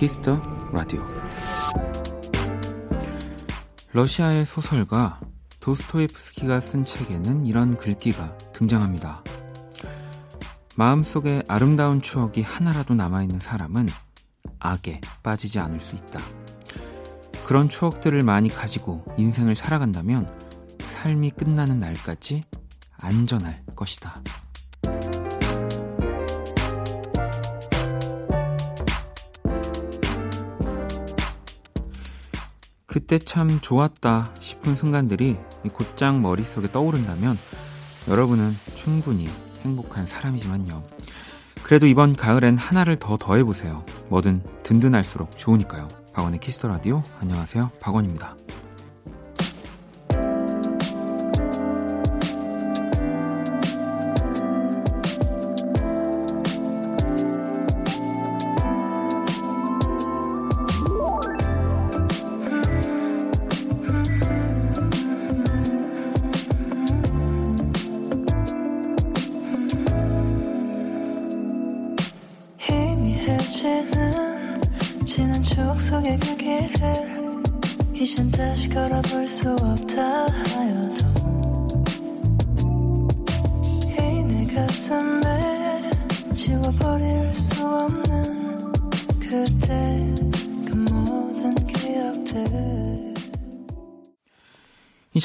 Kiss the Radio 러시아의 소설가 도스토옙스키가 쓴 책에는 이런 글귀가 등장합니다. 마음속에 아름다운 추억이 하나라도 남아있는 사람은 악에 빠지지 않을 수 있다. 그런 추억들을 많이 가지고 인생을 살아간다면 삶이 끝나는 날까지 안전할 것이다. 그때 참 좋았다 싶은 순간들이 곧장 머릿속에 떠오른다면 여러분은 충분히 행복한 사람이지만요. 그래도 이번 가을엔 하나를 더 더해보세요. 뭐든 든든할수록 좋으니까요. 박원의 Kiss the Radio 안녕하세요. 박원입니다.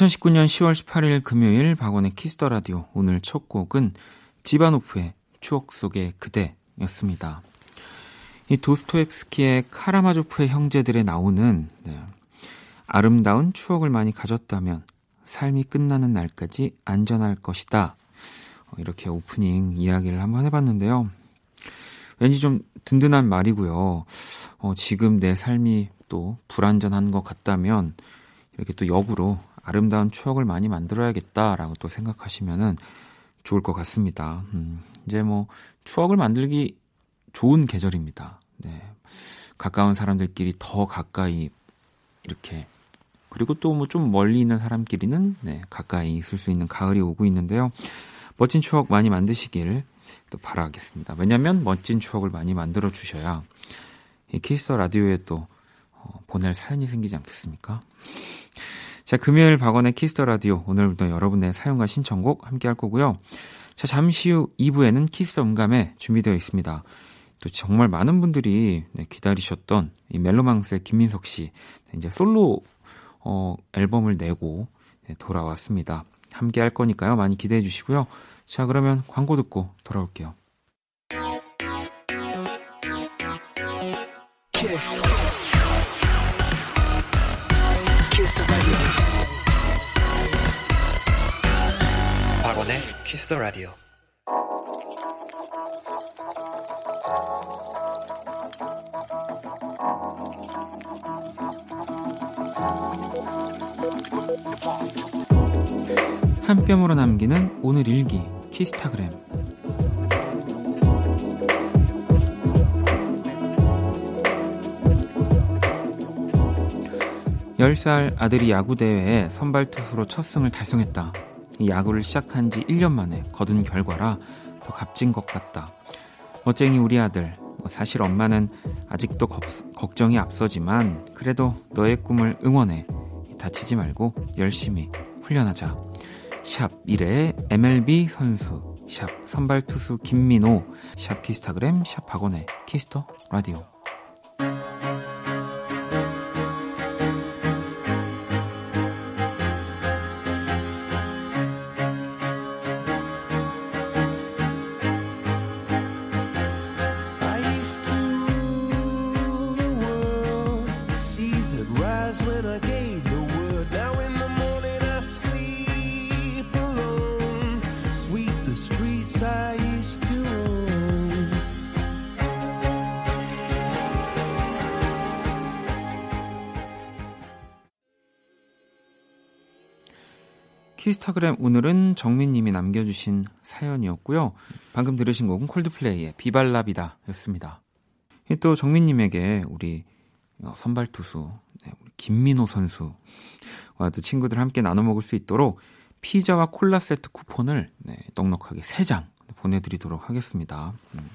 2019년 10월 18일 금요일 박원의 Kiss the Radio 오늘 첫 곡은 지바노프의 추억 속의 그대였습니다. 이 도스토옙스키의 카라마조프의 형제들에 나오는 네, 아름다운 추억을 많이 가졌다면 삶이 끝나는 날까지 안전할 것이다. 어, 이렇게 오프닝 이야기를 한번 해봤는데요. 왠지 좀 든든한 말이고요. 어, 지금 내 삶이 또 불안전한 것 같다면 이렇게 또 역으로 아름다운 추억을 많이 만들어야겠다라고 또 생각하시면은 좋을 것 같습니다. 음, 이제 뭐 추억을 만들기 좋은 계절입니다. 네. 가까운 사람들끼리 더 가까이 이렇게 그리고 또 뭐 좀 멀리 있는 사람끼리는 네, 가까이 있을 수 있는 가을이 오고 있는데요. 멋진 추억 많이 만드시길 또 바라겠습니다. 왜냐하면 멋진 추억을 많이 만들어 주셔야 이 Kiss the Radio에 또 어, 보낼 사연이 생기지 않겠습니까? 자, 금요일 박원의 Kiss the Radio. 오늘부터 여러분의 사연과 신청곡 함께 할 거고요. 자, 잠시 후 2부에는 키스 음감에 준비되어 있습니다. 또 정말 많은 분들이 네, 기다리셨던 이 멜로망스의 김민석 씨. 네, 이제 솔로 어, 앨범을 내고 네, 돌아왔습니다. 함께 할 거니까요. 많이 기대해 주시고요. 자, 그러면 광고 듣고 돌아올게요. 키스. 박원의 키스 더 라디오. 한 뼘으로 남기는 오늘 일기 키스타그램 10살 아들이 야구대회에 선발투수로 첫 승을 달성했다. 야구를 시작한 지 1년 만에 거둔 결과라 더 값진 것 같다. 멋쟁이 우리 아들. 뭐 사실 엄마는 아직도 겁, 걱정이 앞서지만 그래도 너의 꿈을 응원해. 다치지 말고 열심히 훈련하자. 샵 미래의 MLB 선수. 샵 선발 투수 김민호. 샵 키스타그램. 샵 박원의 Kiss the Radio. 키스타그램 오늘은 정민님이 남겨주신 사연이었고요. 방금 들으신 곡은 콜드플레이의 비발라비다 였습니다. 또 정민님에게 우리 어, 선발 투수 네, 김민호 선수와 또 친구들 함께 나눠 먹을 수 있도록 피자와 콜라 세트 쿠폰을 네, 넉넉하게 3장 보내드리도록 하겠습니다. 음.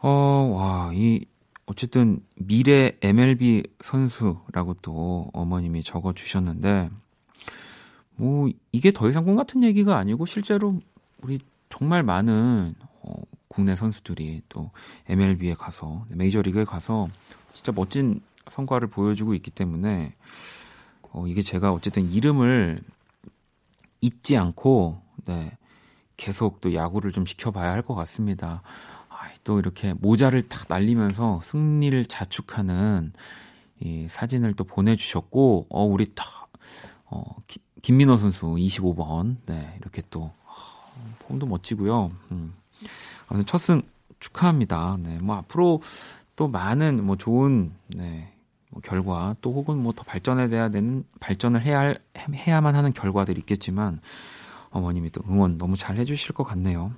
어, 와, 이, 어쨌든 미래 MLB 선수라고 또 어머님이 적어 주셨는데, 뭐, 이게 더 이상 꿈 같은 얘기가 아니고 실제로 우리 정말 많은 어, 국내 선수들이 또 MLB에 가서, 메이저리그에 가서 진짜 멋진 성과를 보여주고 있기 때문에, 어, 이게 제가 어쨌든 이름을 잊지 않고, 네, 계속 또 야구를 좀 지켜봐야 할 것 같습니다. 또 이렇게 모자를 탁 날리면서 승리를 자축하는 이 사진을 또 보내주셨고, 어, 우리 다, 어, 기, 김민호 선수 25번, 네, 이렇게 또, 어, 폼도 멋지고요. 음. 아무튼 첫승 축하합니다. 네, 뭐 앞으로 또 많은 뭐 좋은, 네, 뭐 결과 또 혹은 뭐 더 발전해야 되는, 발전을 해야 할, 해야만 하는 결과들이 있겠지만, 어머님이 또 응원 너무 잘 해주실 것 같네요.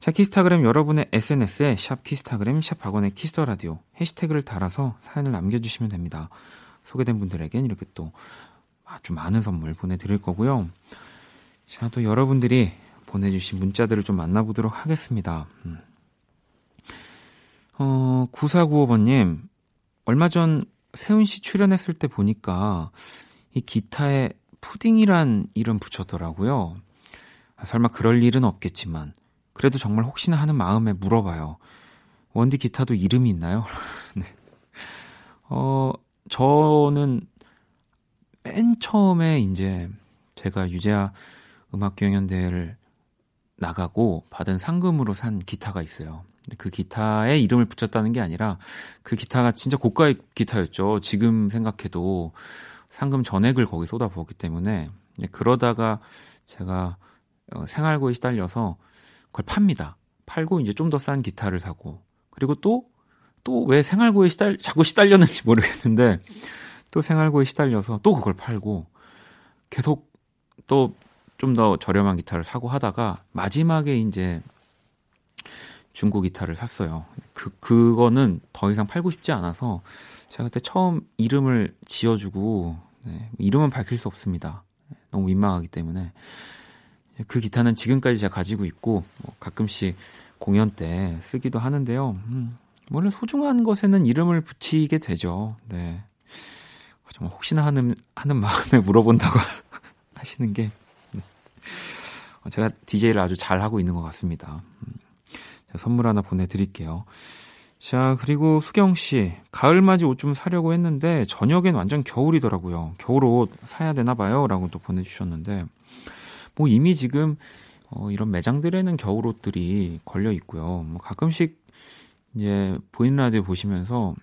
자, 키스타그램 여러분의 SNS에 샵 키스타그램, 샵 박원의 Kiss the Radio 해시태그를 달아서 사연을 남겨주시면 됩니다. 소개된 분들에겐 이렇게 또 아주 많은 선물 보내드릴 거고요. 자, 또 여러분들이 보내주신 문자들을 좀 만나보도록 하겠습니다. 음. 어, 9495번님, 얼마 전 세훈 씨 출연했을 때 보니까 이 기타에 푸딩이란 이름 붙였더라고요. 아, 설마 그럴 일은 없겠지만, 그래도 정말 혹시나 하는 마음에 물어봐요. 원디 기타도 이름이 있나요? 네. 어, 저는 맨 처음에 이제 제가 유재하 음악경연대회를 나가고 받은 상금으로 산 기타가 있어요. 그 기타에 이름을 붙였다는 게 아니라 그 기타가 진짜 고가의 기타였죠. 지금 생각해도 상금 전액을 거기 쏟아부었기 때문에 그러다가 제가 어, 생활고에 시달려서 그걸 팝니다. 팔고 이제 좀 더 싼 기타를 사고 그리고 또 또 왜 생활고에 시달 자꾸 시달렸는지 모르겠는데 또 생활고에 시달려서 또 그걸 팔고 계속 또 좀 더 저렴한 기타를 사고 하다가 마지막에 이제 중고 기타를 샀어요. 그 그거는 더 이상 팔고 싶지 않아서 제가 그때 처음 이름을 지어주고 네, 이름은 밝힐 수 없습니다. 너무 민망하기 때문에 그 기타는 지금까지 제가 가지고 있고 뭐 가끔씩 공연 때 쓰기도 하는데요. 음, 원래 소중한 것에는 이름을 붙이게 되죠. 네. 정말 혹시나 하는 하는 마음에 물어본다고 하시는 게 네. 제가 DJ를 아주 잘 하고 있는 것 같습니다. 음, 선물 하나 보내드릴게요. 자, 그리고 수경 씨, 가을맞이 옷 좀 사려고 했는데 저녁엔 완전 겨울이더라고요. 겨울옷 사야 되나 봐요 라고 또 보내주셨는데 뭐 이미 지금 어, 이런 매장들에는 겨울옷들이 걸려 있고요. 뭐 가끔씩 이제 보이는 라디오 보시면서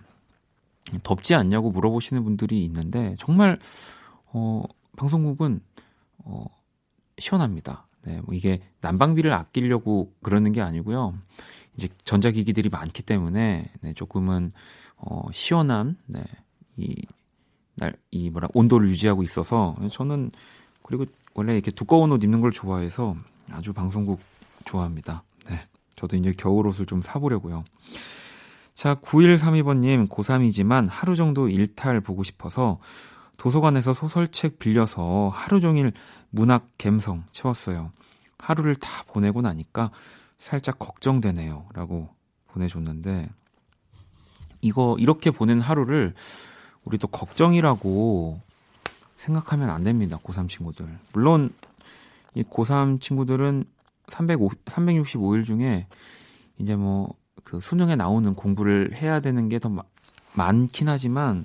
덥지 않냐고 물어보시는 분들이 있는데 정말 어, 방송국은 어, 시원합니다. 네, 뭐 이게 난방비를 아끼려고 그러는 게 아니고요. 이제 전자기기들이 많기 때문에 네, 조금은 어, 시원한 네, 이, 날, 이 뭐라 온도를 유지하고 있어서 저는 그리고 원래 이렇게 두꺼운 옷 입는 걸 좋아해서 아주 방송국 좋아합니다. 네. 저도 이제 겨울 옷을 좀 사보려고요. 자, 9132번님, 고3이지만 하루 정도 일탈 보고 싶어서 도서관에서 소설책 빌려서 하루 종일 문학 갬성 채웠어요. 하루를 다 보내고 나니까 살짝 걱정되네요. 라고 보내줬는데, 이거, 이렇게 보낸 하루를 우리 도 걱정이라고 생각하면 안 됩니다. 고3 친구들. 물론 이 고3 친구들은 305, 365일 중에 이제 뭐 그 수능에 나오는 공부를 해야 되는 게 더 많긴 하지만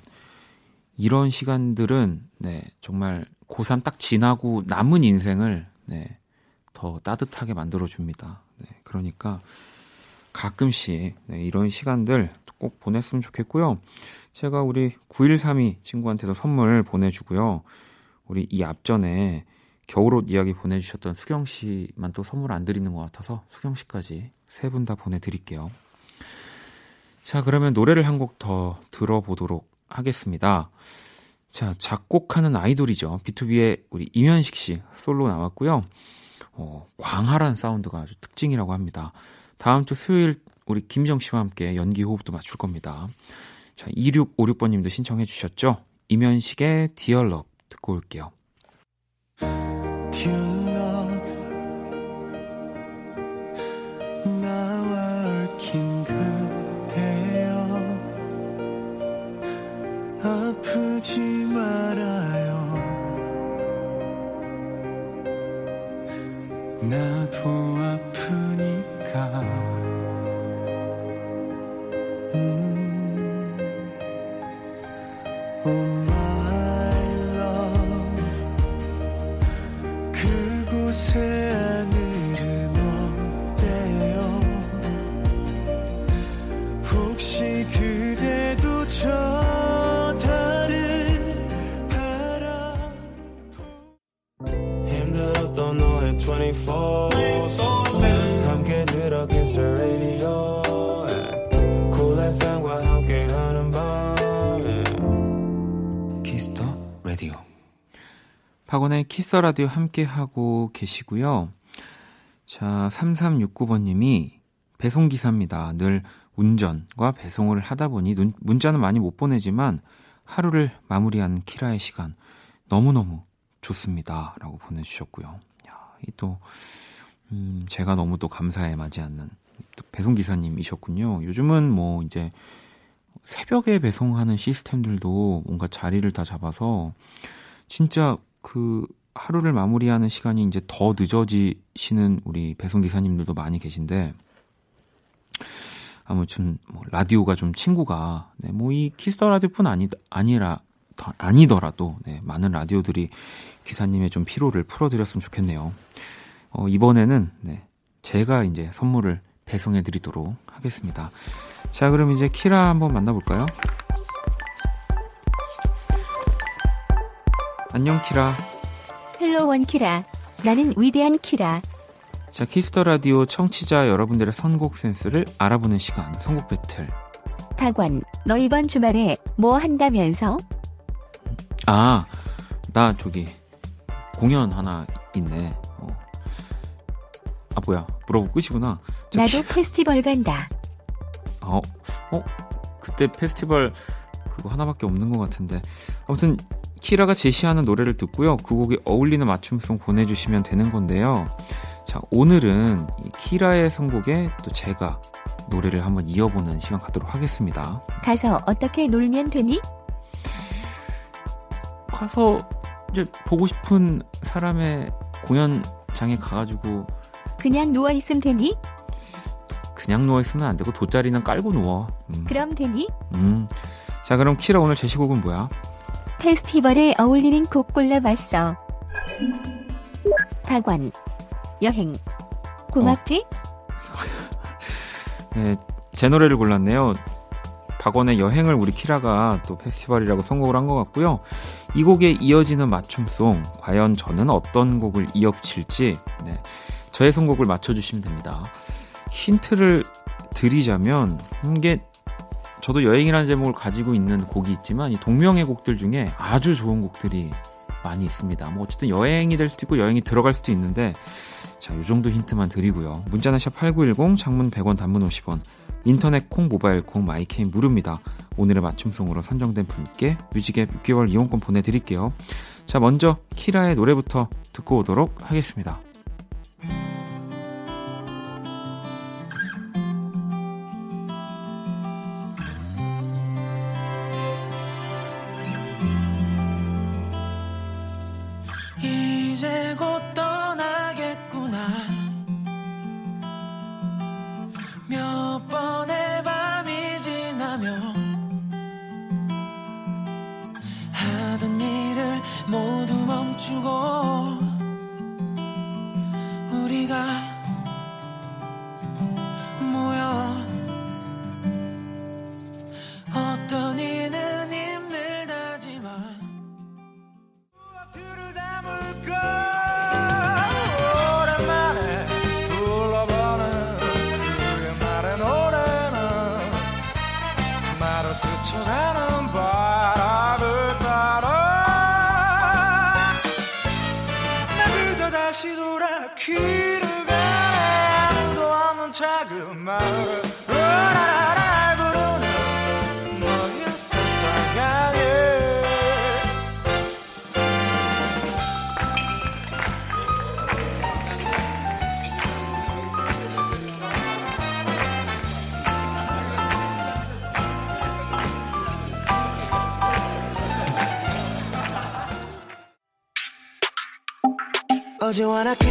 이런 시간들은 네, 정말 고3 딱 지나고 남은 인생을 네, 더 따뜻하게 만들어 줍니다. 네, 그러니까 가끔씩 네, 이런 시간들 꼭 보냈으면 좋겠고요. 제가 우리 9132 친구한테도 선물 보내주고요. 우리 이 앞전에 겨울옷 이야기 보내주셨던 수경 씨만 또 선물 안 드리는 것 같아서 수경 씨까지 세 분 다 보내드릴게요. 자, 그러면 노래를 한 곡 더 들어보도록 하겠습니다. 자, 작곡하는 아이돌이죠. B2B의 우리 이면식 씨 솔로 나왔고요. 어, 광활한 사운드가 아주 특징이라고 합니다. 다음 주 수요일 우리 김정 씨와 함께 연기 호흡도 맞출 겁니다. 자, 2656번님도 신청해 주셨죠? Dear Love 듣고 올게요. 박원의 키스 라디오 함께하고 계시고요 자 3369번님이 배송기사입니다 늘 운전과 배송을 하다 보니 문자는 많이 못 보내지만 하루를 마무리하는 키라의 시간 너무너무 좋습니다. 라고 보내주셨고요. 야, 이 또, 음, 제가 너무 또 감사에 맞지 않는 또 배송기사님이셨군요. 요즘은 뭐 이제 새벽에 배송하는 시스템들도 뭔가 자리를 다 잡아서 진짜 그 하루를 마무리하는 시간이 이제 더 늦어지시는 우리 배송 기사님들도 많이 계신데 아무튼 뭐 라디오가 좀 친구가 네, 뭐 이 Kiss the Radio뿐 아니 아니라 아니더라도 네, 많은 라디오들이 기사님의 좀 피로를 풀어드렸으면 좋겠네요. 어, 이번에는 네, 제가 이제 선물을 배송해드리도록 하겠습니다. 자, 그럼 이제 키라 한번 만나볼까요? 안녕 키라. Hello 원키라. 나는 위대한 키라. 자, Kiss the Radio 청취자 여러분들의 선곡 센스를 알아보는 시간, 선곡 배틀. 박원, 너 이번 주말에 뭐 한다면서? 아, 나 저기 공연 하나 있네. 어. 아 뭐야, 물어보고 끝이구나. 나도 페스티벌 간다. 어, 어, 그때 페스티벌 그거 하나밖에 없는 것 같은데. 아무튼 키라가 제시하는 노래를 듣고요. 그 곡에 어울리는 맞춤송 보내주시면 되는 건데요. 자, 오늘은 키라의 선곡에 또 제가 노래를 한번 이어보는 시간 갖도록 하겠습니다. 가서 어떻게 놀면 되니? 가서 이제 보고 싶은 사람의 공연장에 가가지고 그냥 누워 있으면 되니? 그냥 누워 있으면 안 되고 돗자리는 깔고 누워. 음. 그럼 되니? 음. 자, 그럼 키라 오늘 제시곡은 뭐야? 페스티벌에 어울리는 곡 골라봤어. 박원. 여행. 고맙지? 어. 네, 제 노래를 골랐네요. 박원의 여행을 우리 키라가 또 페스티벌이라고 선곡을 한 것 같고요. 이 곡에 이어지는 맞춤송, 과연 저는 어떤 곡을 이어붙일지, 네, 저의 선곡을 맞춰주시면 됩니다. 힌트를 드리자면, 이게 저도 여행이라는 제목을 가지고 있는 곡이 있지만, 이 동명의 곡들 중에 아주 좋은 곡들이 많이 있습니다. 뭐 어쨌든 여행이 될 수도 있고 여행이 들어갈 수도 있는데 자, 요 정도 힌트만 드리고요. 문자나 샵8910 장문 100원 단문 50원 인터넷 콩 모바일 콩 마이K는 무료입니다. 오늘의 맞춤송으로 선정된 분께 뮤직앱 6개월 이용권 보내 드릴게요. 자, 먼저 키라의 노래부터 듣고 오도록 하겠습니다.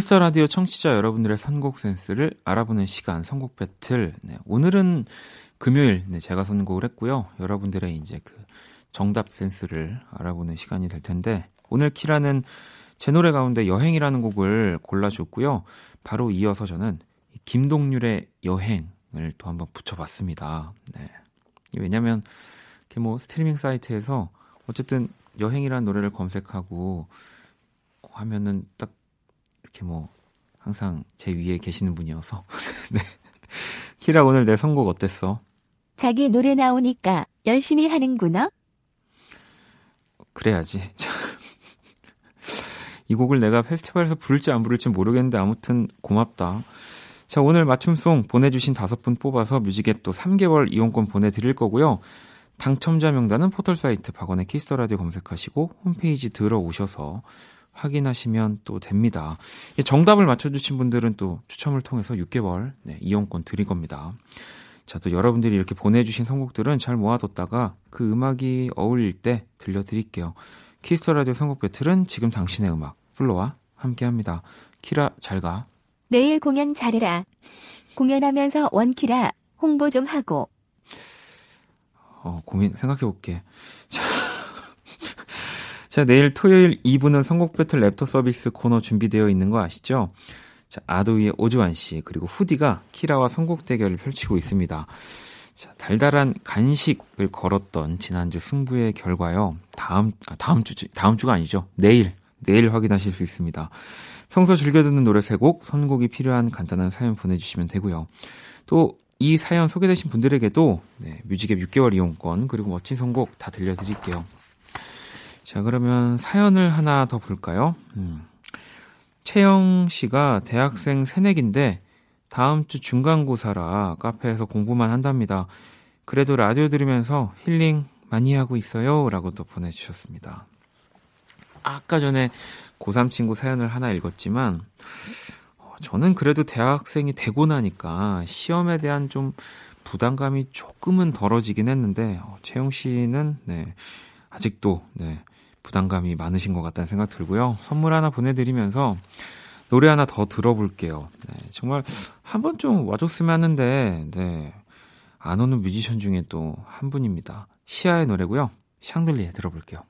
Kiss the Radio 청취자 여러분들의 선곡 센스를 알아보는 시간 선곡 배틀. 네, 오늘은 금요일 네, 제가 선곡을 했고요. 여러분들의 이제 그 정답 센스를 알아보는 시간이 될 텐데 오늘 키라는 제 노래 가운데 여행이라는 곡을 골라줬고요. 바로 이어서 저는 김동률의 여행을 또 한번 붙여봤습니다. 네. 왜냐면 이렇게 뭐 스트리밍 사이트에서 어쨌든 여행이라는 노래를 검색하고 하면은 딱 이렇게 뭐 항상 제 위에 계시는 분이어서 네. 키라 오늘 내 선곡 어땠어? 자기 노래 나오니까 열심히 하는구나. 그래야지. 이 곡을 내가 페스티벌에서 부를지 안 부를지 모르겠는데 아무튼 고맙다. 자, 오늘 맞춤송 보내주신 다섯 분 뽑아서 뮤직앱 또 3개월 이용권 보내드릴 거고요. 당첨자 명단은 포털사이트 박원의 Kiss the Radio 검색하시고 홈페이지 들어오셔서 확인하시면 또 됩니다. 정답을 맞춰주신 분들은 또 추첨을 통해서 6개월 네, 이용권 드릴 겁니다. 자, 또 여러분들이 이렇게 보내주신 선곡들은 잘 모아뒀다가 그 음악이 어울릴 때 들려드릴게요. Kiss the Radio 선곡 battle은 지금 당신의 음악 FLO와 함께 합니다. 키라 잘 가. 내일 공연 잘해라. 공연하면서 원키라 홍보 좀 하고. 어, 고민 생각해 볼게. 자, 자, 내일 토요일 2부는 선곡 배틀 랩터 서비스 코너 준비되어 있는 거 아시죠? 자, 아도이의 오주환 씨, 그리고 후디가 키라와 선곡 대결을 펼치고 있습니다. 자, 달달한 간식을 걸었던 지난주 승부의 결과요. 다음, 아, 다음 주, 다음 주가 아니죠. 내일, 내일 확인하실 수 있습니다. 평소 즐겨 듣는 노래 3곡, 선곡이 필요한 간단한 사연 보내주시면 되고요. 또, 이 사연 소개되신 분들에게도 네, 뮤직앱 6개월 이용권, 그리고 멋진 선곡 다 들려드릴게요. 자, 그러면 사연을 하나 더 볼까요? 음. 채영 씨가 대학생 새내기인데 다음 주 중간고사라 카페에서 공부만 한답니다. 그래도 라디오 들으면서 힐링 많이 하고 있어요. 라고 또 보내주셨습니다. 아까 전에 고3 친구 사연을 하나 읽었지만, 어, 저는 그래도 대학생이 되고 나니까 시험에 대한 좀 부담감이 조금은 덜어지긴 했는데, 어, 채용 씨는, 네, 아직도, 네, 부담감이 많으신 것 같다는 생각 들고요. 선물 하나 보내드리면서 노래 하나 더 들어볼게요. 네, 정말 한 번 좀 와줬으면 하는데, 네, 안 오는 뮤지션 중에 또 한 분입니다. 시아의 노래고요. 샹들리에 들어볼게요.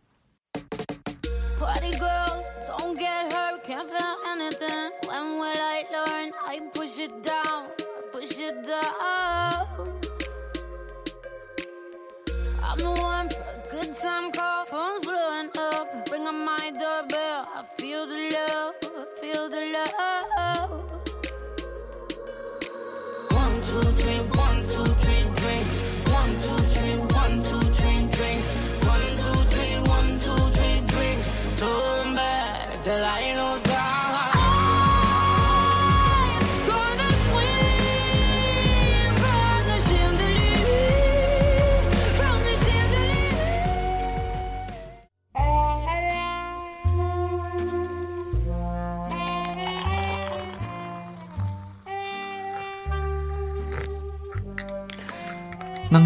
Down, push it down. Good time call, phone's blowing up. Ring on my doorbell, I feel the love, feel the love.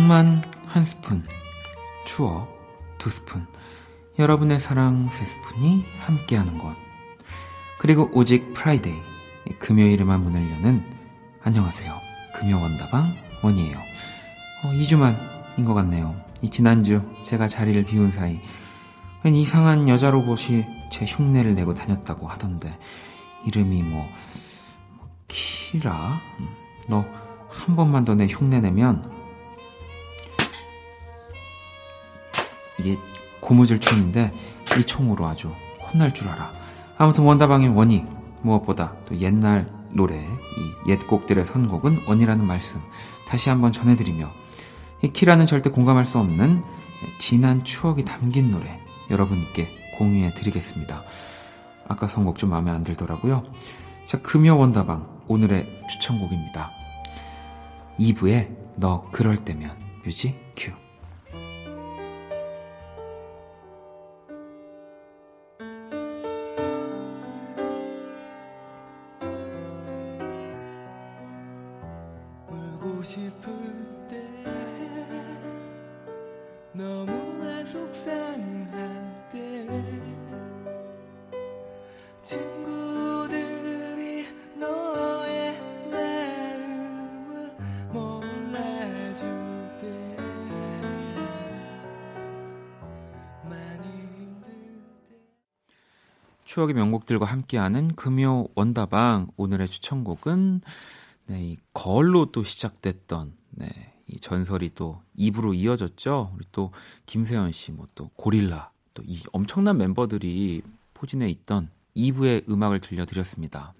낭만 한 스푼, 추억 두 스푼, 여러분의 사랑 세 스푼이 함께하는 곳. 그리고 오직 Friday, 금요일에만 문을 여는 안녕하세요. 금요 원다방 원이에요. 어, 2주만인 것 같네요. 이 지난주 제가 자리를 비운 사이 웬 이상한 여자 로봇이 제 흉내를 내고 다녔다고 하던데 이름이 뭐, 뭐 키라? 음, 너한 번만 더 내 흉내 내면 이게 고무줄 총인데 이 총으로 아주 혼날 줄 알아. 아무튼 원다방의 원이 무엇보다 또 옛날 노래 이 옛 곡들의 선곡은 원이라는 말씀 다시 한번 전해드리며 이 키라는 절대 공감할 수 없는 진한 추억이 담긴 노래 여러분께 공유해 드리겠습니다. 아까 선곡 좀 마음에 안 들더라고요. 자, 금요 원다방 오늘의 추천곡입니다. 2부에 너 그럴 때면 뮤직 추억의 명곡들과 함께하는 금요 원다방 오늘의 추천곡은 네, 이 걸로 또 시작됐던 네, 이 전설이 또 2부로 이어졌죠. 우리 또 김세현 씨, 뭐 또 고릴라, 또 이 엄청난 멤버들이 포진해 있던 2부의 음악을 들려드렸습니다.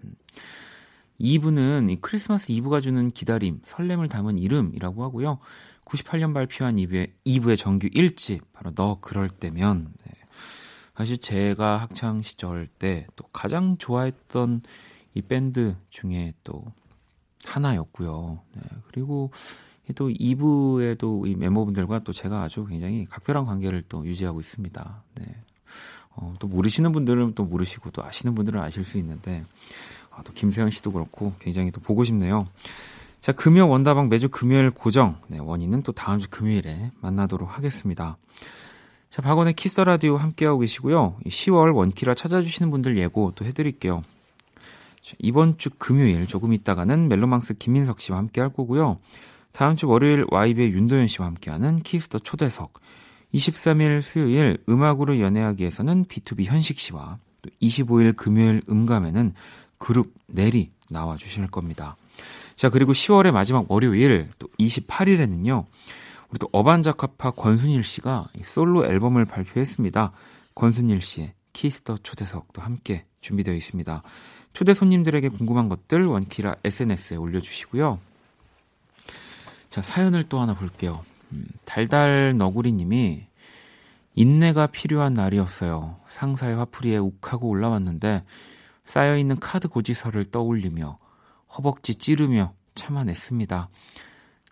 2부는 음. 이 크리스마스 2부가 주는 기다림, 설렘을 담은 이름이라고 하고요. 98년 발표한 2부의, 2부의 정규 1집, 바로 너 그럴 때면. 네. 사실 제가 학창 시절 때 또 가장 좋아했던 이 밴드 중에 또 하나였고요. 네. 그리고 또 2부에도 이 멤버분들과 또 제가 아주 굉장히 각별한 관계를 또 유지하고 있습니다. 네. 어, 또 모르시는 분들은 또 모르시고 또 아시는 분들은 아실 수 있는데 아, 또 김세현 씨도 그렇고 굉장히 또 보고 싶네요. 자, 금요 원다방 매주 금요일 고정. 네, 원인은 또 다음 주 금요일에 만나도록 하겠습니다. 자, 박원의 Kiss the Radio 함께하고 계시고요. 10월 원키라 찾아주시는 분들 예고 또 해드릴게요. 자, 이번 주 금요일 조금 있다가는 멜로망스 김민석 씨와 함께 할 거고요. 다음 주 월요일 YB의 윤도현 씨와 함께하는 Kiss the 초대석. 23일 수요일 음악으로 연애하기에서는 BTOB 현식 씨와 또 25일 금요일 음감회에는 그룹 넬이 나와 주실 겁니다. 자, 그리고 10월의 마지막 월요일 또 28일에는요. 우리 또 어반자카파 권순일 씨가 솔로 앨범을 발표했습니다. 권순일 씨의 Kiss the 초대석도 함께 준비되어 있습니다. 초대 손님들에게 궁금한 것들 원키라 SNS에 올려주시고요. 자, 사연을 또 하나 볼게요. 음, 달달 너구리 님이 인내가 필요한 날이었어요. 상사의 화풀이에 욱하고 올라왔는데 쌓여있는 카드 고지서를 떠올리며 허벅지 찌르며 참아냈습니다.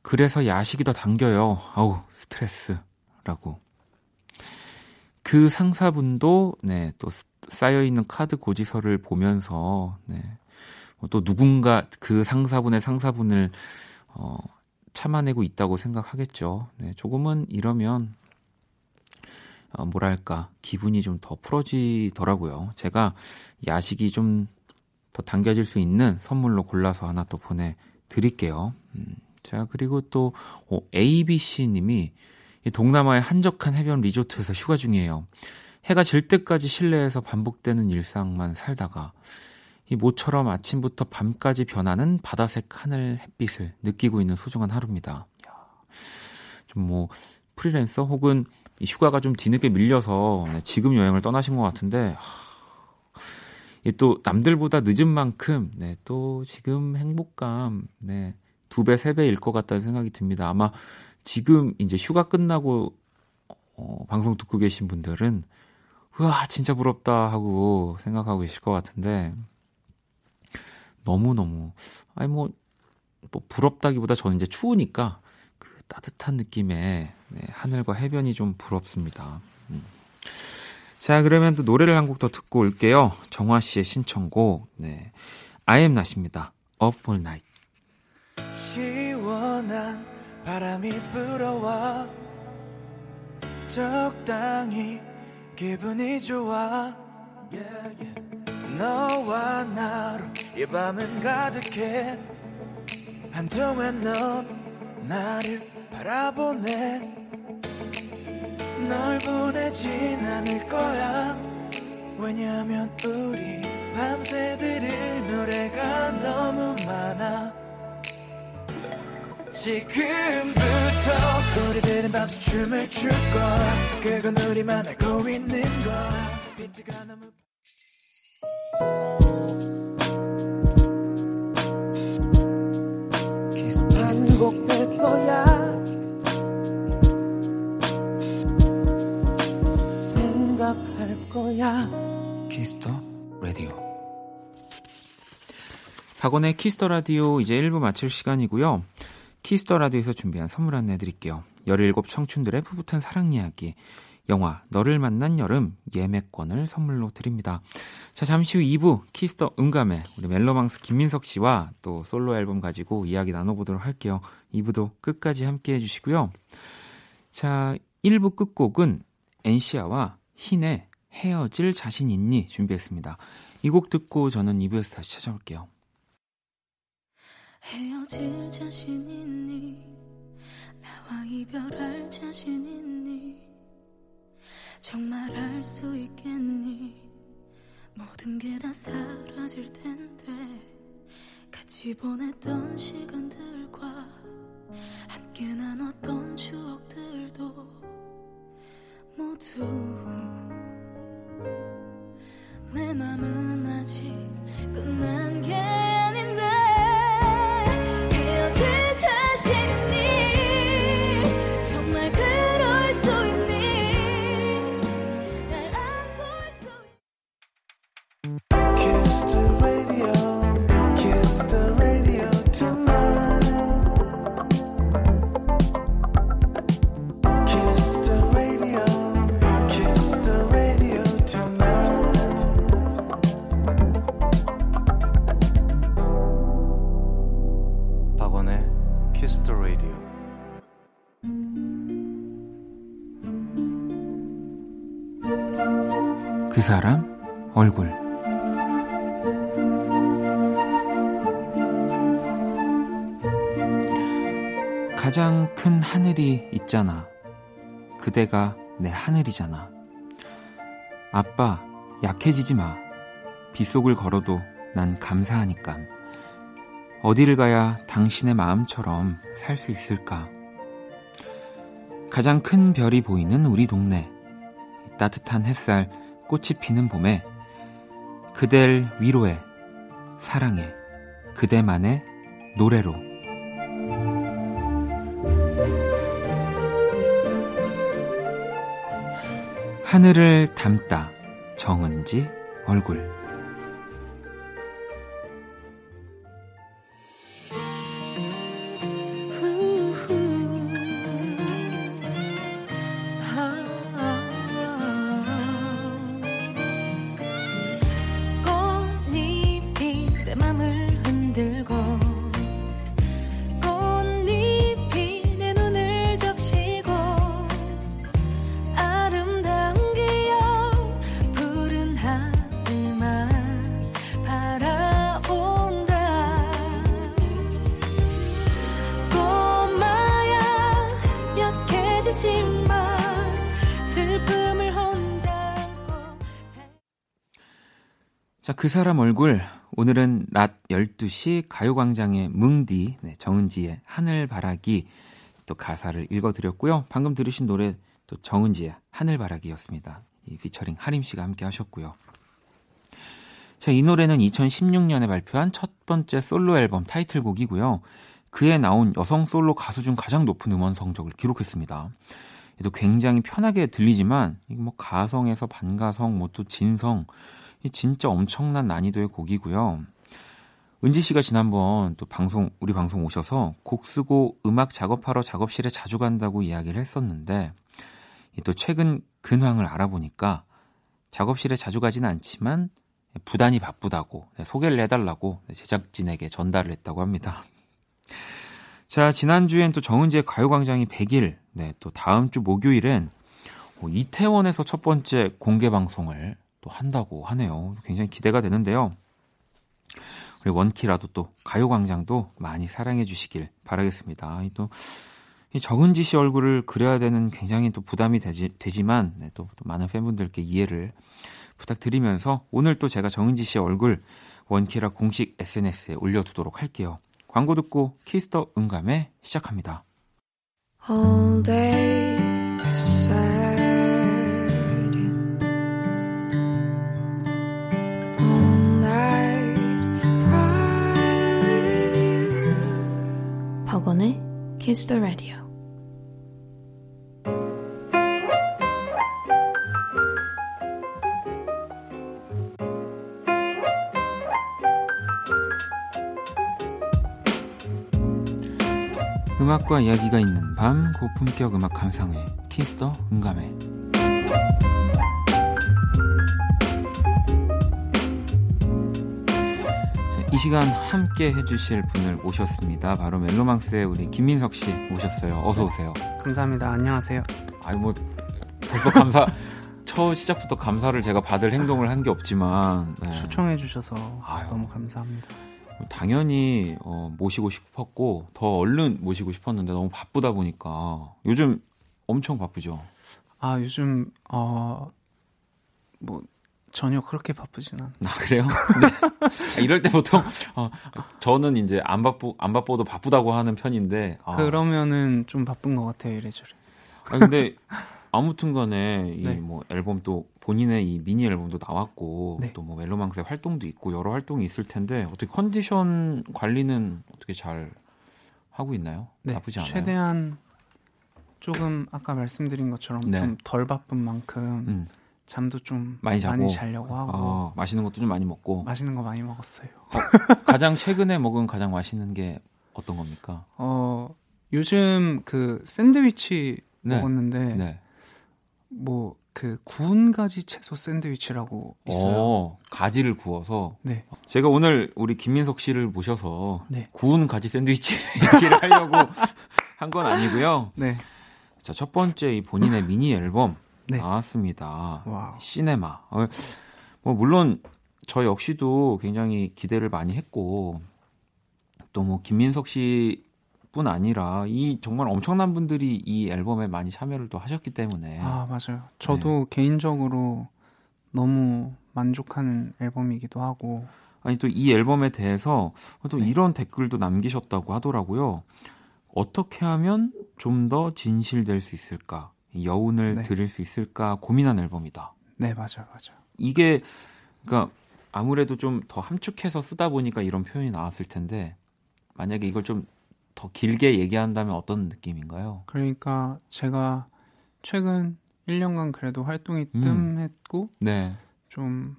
그래서 야식이 더 당겨요. 아우, 스트레스 라고. 그 상사분도, 네, 또 쌓여있는 카드 고지서를 보면서, 네, 뭐또 누군가 그 상사분의 상사분을, 어, 참아내고 있다고 생각하겠죠. 네, 조금은 이러면, 어, 뭐랄까, 기분이 좀 더 풀어지더라고요. 제가 야식이 좀 더 당겨질 수 있는 선물로 골라서 하나 또 보내드릴게요. 음. 자, 그리고 또, 어, ABC님이 동남아의 한적한 해변 리조트에서 휴가 중이에요. 해가 질 때까지 실내에서 반복되는 일상만 살다가 이 모처럼 아침부터 밤까지 변하는 바다색 하늘 햇빛을 느끼고 있는 소중한 하루입니다. 좀 뭐 프리랜서 혹은 이 휴가가 좀 뒤늦게 밀려서 네, 지금 여행을 떠나신 것 같은데 또 남들보다 늦은 만큼 네, 또 지금 행복감 네, 두 배, 세 배일 것 같다는 생각이 듭니다. 아마 지금 이제 휴가 끝나고 어, 방송 듣고 계신 분들은 우와 진짜 부럽다 하고 생각하고 계실 것 같은데 너무 너무 아니 뭐, 뭐 부럽다기보다 저는 이제 추우니까 그 따뜻한 느낌의 네, 하늘과 해변이 좀 부럽습니다. 음. 자 그러면 또 노래를 한 곡 더 듣고 올게요. 정화 씨의 신청곡 네 아엠 나십니다. Up All Night. 시원한 바람이 불어와 적당히 기분이 좋아. yeah, yeah. 너와 나로 이 밤은 가득해. 한동안 넌 나를 바라보네. 널 보내진 않을 거야. 왜냐면 우리 밤새 들을 노래가 너무 많아 지금부터 우리들은 밤새 춤을 출 거야 그건 우리만 알고 있는 거야 비트가 너무 반복될 거야? 생각할 거야. Kiss the Radio. 박원의 Kiss the Radio 이제 1부 마칠 시간이고요. Kiss the Radio에서 준비한 선물 안내 드릴게요. 17 청춘들의 풋풋한 사랑 이야기. 영화 너를 만난 여름 예매권을 선물로 드립니다. 자, 잠시 후 2부 Kiss the 음감회 우리 멜로망스 김민석 씨와 또 솔로 앨범 가지고 이야기 나눠보도록 할게요. 2부도 끝까지 함께 해 주시고요. 자, 1부 끝곡은 엔시아와 흰의 헤어질 자신 있니 준비했습니다. 이 곡 듣고 저는 2부에서 다시 찾아올게요. 헤어질 자신 있니? 나와 이별할 자신 있니? 정말 할수 있겠니? 모든 게 다 사라질 텐데 같이 보냈던 시간들과 함께 나눴던 추억들도 모두 내 맘은 아직 끝난 게 있잖아. 그대가 내 하늘이잖아. 아빠, 약해지지 마. 빗속을 걸어도 난 감사하니까. 어디를 가야 당신의 마음처럼 살 수 있을까? 가장 큰 별이 보이는 우리 동네. 따뜻한 햇살, 꽃이 피는 봄에 그댈 위로해, 사랑해, 그대만의 노래로. 하늘을 담다, 정은지 얼굴. 그 사람 얼굴. 오늘은 낮 12시 가요광장의 뭉디, 네, 정은지의 하늘바라기 또 가사를 읽어드렸고요. 방금 들으신 노래 또 정은지의 하늘바라기였습니다. 이 피처링 하림 씨가 함께 하셨고요. 자, 이 노래는 2016년에 발표한 첫 번째 솔로 앨범 타이틀곡이고요. 그해 나온 여성 솔로 가수 중 가장 높은 음원 성적을 기록했습니다. 또 굉장히 편하게 들리지만 뭐 가성에서 반가성, 뭐 또 진성 이 진짜 엄청난 난이도의 곡이고요. 은지 씨가 지난번 또 방송 우리 방송 오셔서 곡 쓰고 음악 작업하러 작업실에 자주 간다고 이야기를 했었는데 이또 최근 근황을 알아보니까 작업실에 자주 가진 않지만 부단히 바쁘다고 네, 소개를 해달라고 제작진에게 전달을 했다고 합니다. 자 지난주엔 또 정은지의 가요광장이 100일 네, 또 다음 주 목요일엔 어, 이태원에서 첫 번째 공개 방송을 또 한다고 하네요. 굉장히 기대가 되는데요. 우리 원키라도 또 가요광장도 많이 사랑해 주시길 바라겠습니다. 이 또, 이 정은지 씨 얼굴을 그려야 되는 굉장히 또 부담이 되지, 되지만, 네, 또, 또 많은 팬분들께 이해를 부탁드리면서 오늘 또 제가 정은지 씨의 얼굴 원키라 공식 SNS에 올려두도록 할게요. 광고 듣고 Kiss the 음감회 시작합니다. all day Kiss the Radio. 음악과 이야기가 있는 밤 고품격 음악 감상회 Kiss the 음감회 이 시간 함께 해주실 분을 모셨습니다. 바로 멜로망스의 우리 김민석 씨 모셨어요. 어서 오세요. 감사합니다. 안녕하세요. 아니 뭐 벌써 감사 첫 시작부터 감사를 제가 받을 행동을 한 게 없지만 네. 초청해 주셔서 아유. 너무 감사합니다. 당연히 어, 모시고 싶었고 더 얼른 모시고 싶었는데 너무 바쁘다 보니까 요즘 엄청 바쁘죠. 아 요즘 어 뭐 전혀 그렇게 바쁘진 않아요. 아, 그래요? 네. 아, 이럴 때 보통, 어, 저는 이제 안 바쁘, 안 바빠도 바쁘다고 하는 편인데. 아, 그러면은 좀 바쁜 것 같아요, 이래저래. 아, 근데 아무튼 간에 이 네. 뭐 앨범 또 본인의 이 미니 앨범도 나왔고 네. 또뭐 멜로망스의 활동도 있고 여러 활동이 있을 텐데 어떻게 컨디션 관리는 어떻게 잘 하고 있나요? 네, 나쁘지 않아요. 최대한 조금 아까 말씀드린 것처럼 네. 좀덜 바쁜 만큼 음. 잠도 좀 많이 자고? 자려고 하고 어, 맛있는 것도 좀 많이 먹고 맛있는 거 많이 먹었어요. 가장 최근에 먹은 가장 맛있는 게 어떤 겁니까? 어 요즘 그 샌드위치 네. 먹었는데 네. 뭐그 구운 가지 채소 샌드위치라고 있어요. 어, 가지를 구워서 네, 제가 오늘 우리 김민석 씨를 모셔서 네, 구운 가지 샌드위치 얘기를 하려고 한 건 아니고요. 네. 자, 첫 번째 이 본인의 미니 앨범 네. 나왔습니다. Wow. CINEMA. 어, 뭐 물론 저 역시도 굉장히 기대를 많이 했고 또 뭐 김민석 씨뿐 아니라 이 정말 엄청난 분들이 이 앨범에 많이 참여를 또 하셨기 때문에 아 맞아요. 저도 네. 개인적으로 너무 만족하는 앨범이기도 하고 아니 또 이 앨범에 대해서 또 네. 이런 댓글도 남기셨다고 하더라고요. 어떻게 하면 좀 더 진실될 수 있을까? 이 여운을 네. 드릴 수 있을까 고민한 앨범이다. 네 맞아요, 맞아요. 이게 그러니까 아무래도 좀 더 함축해서 쓰다 보니까 이런 표현이 나왔을 텐데 만약에 이걸 좀 더 길게 얘기한다면 어떤 느낌인가요? 그러니까 제가 최근 1년간 그래도 활동이 음. 뜸했고 네, 좀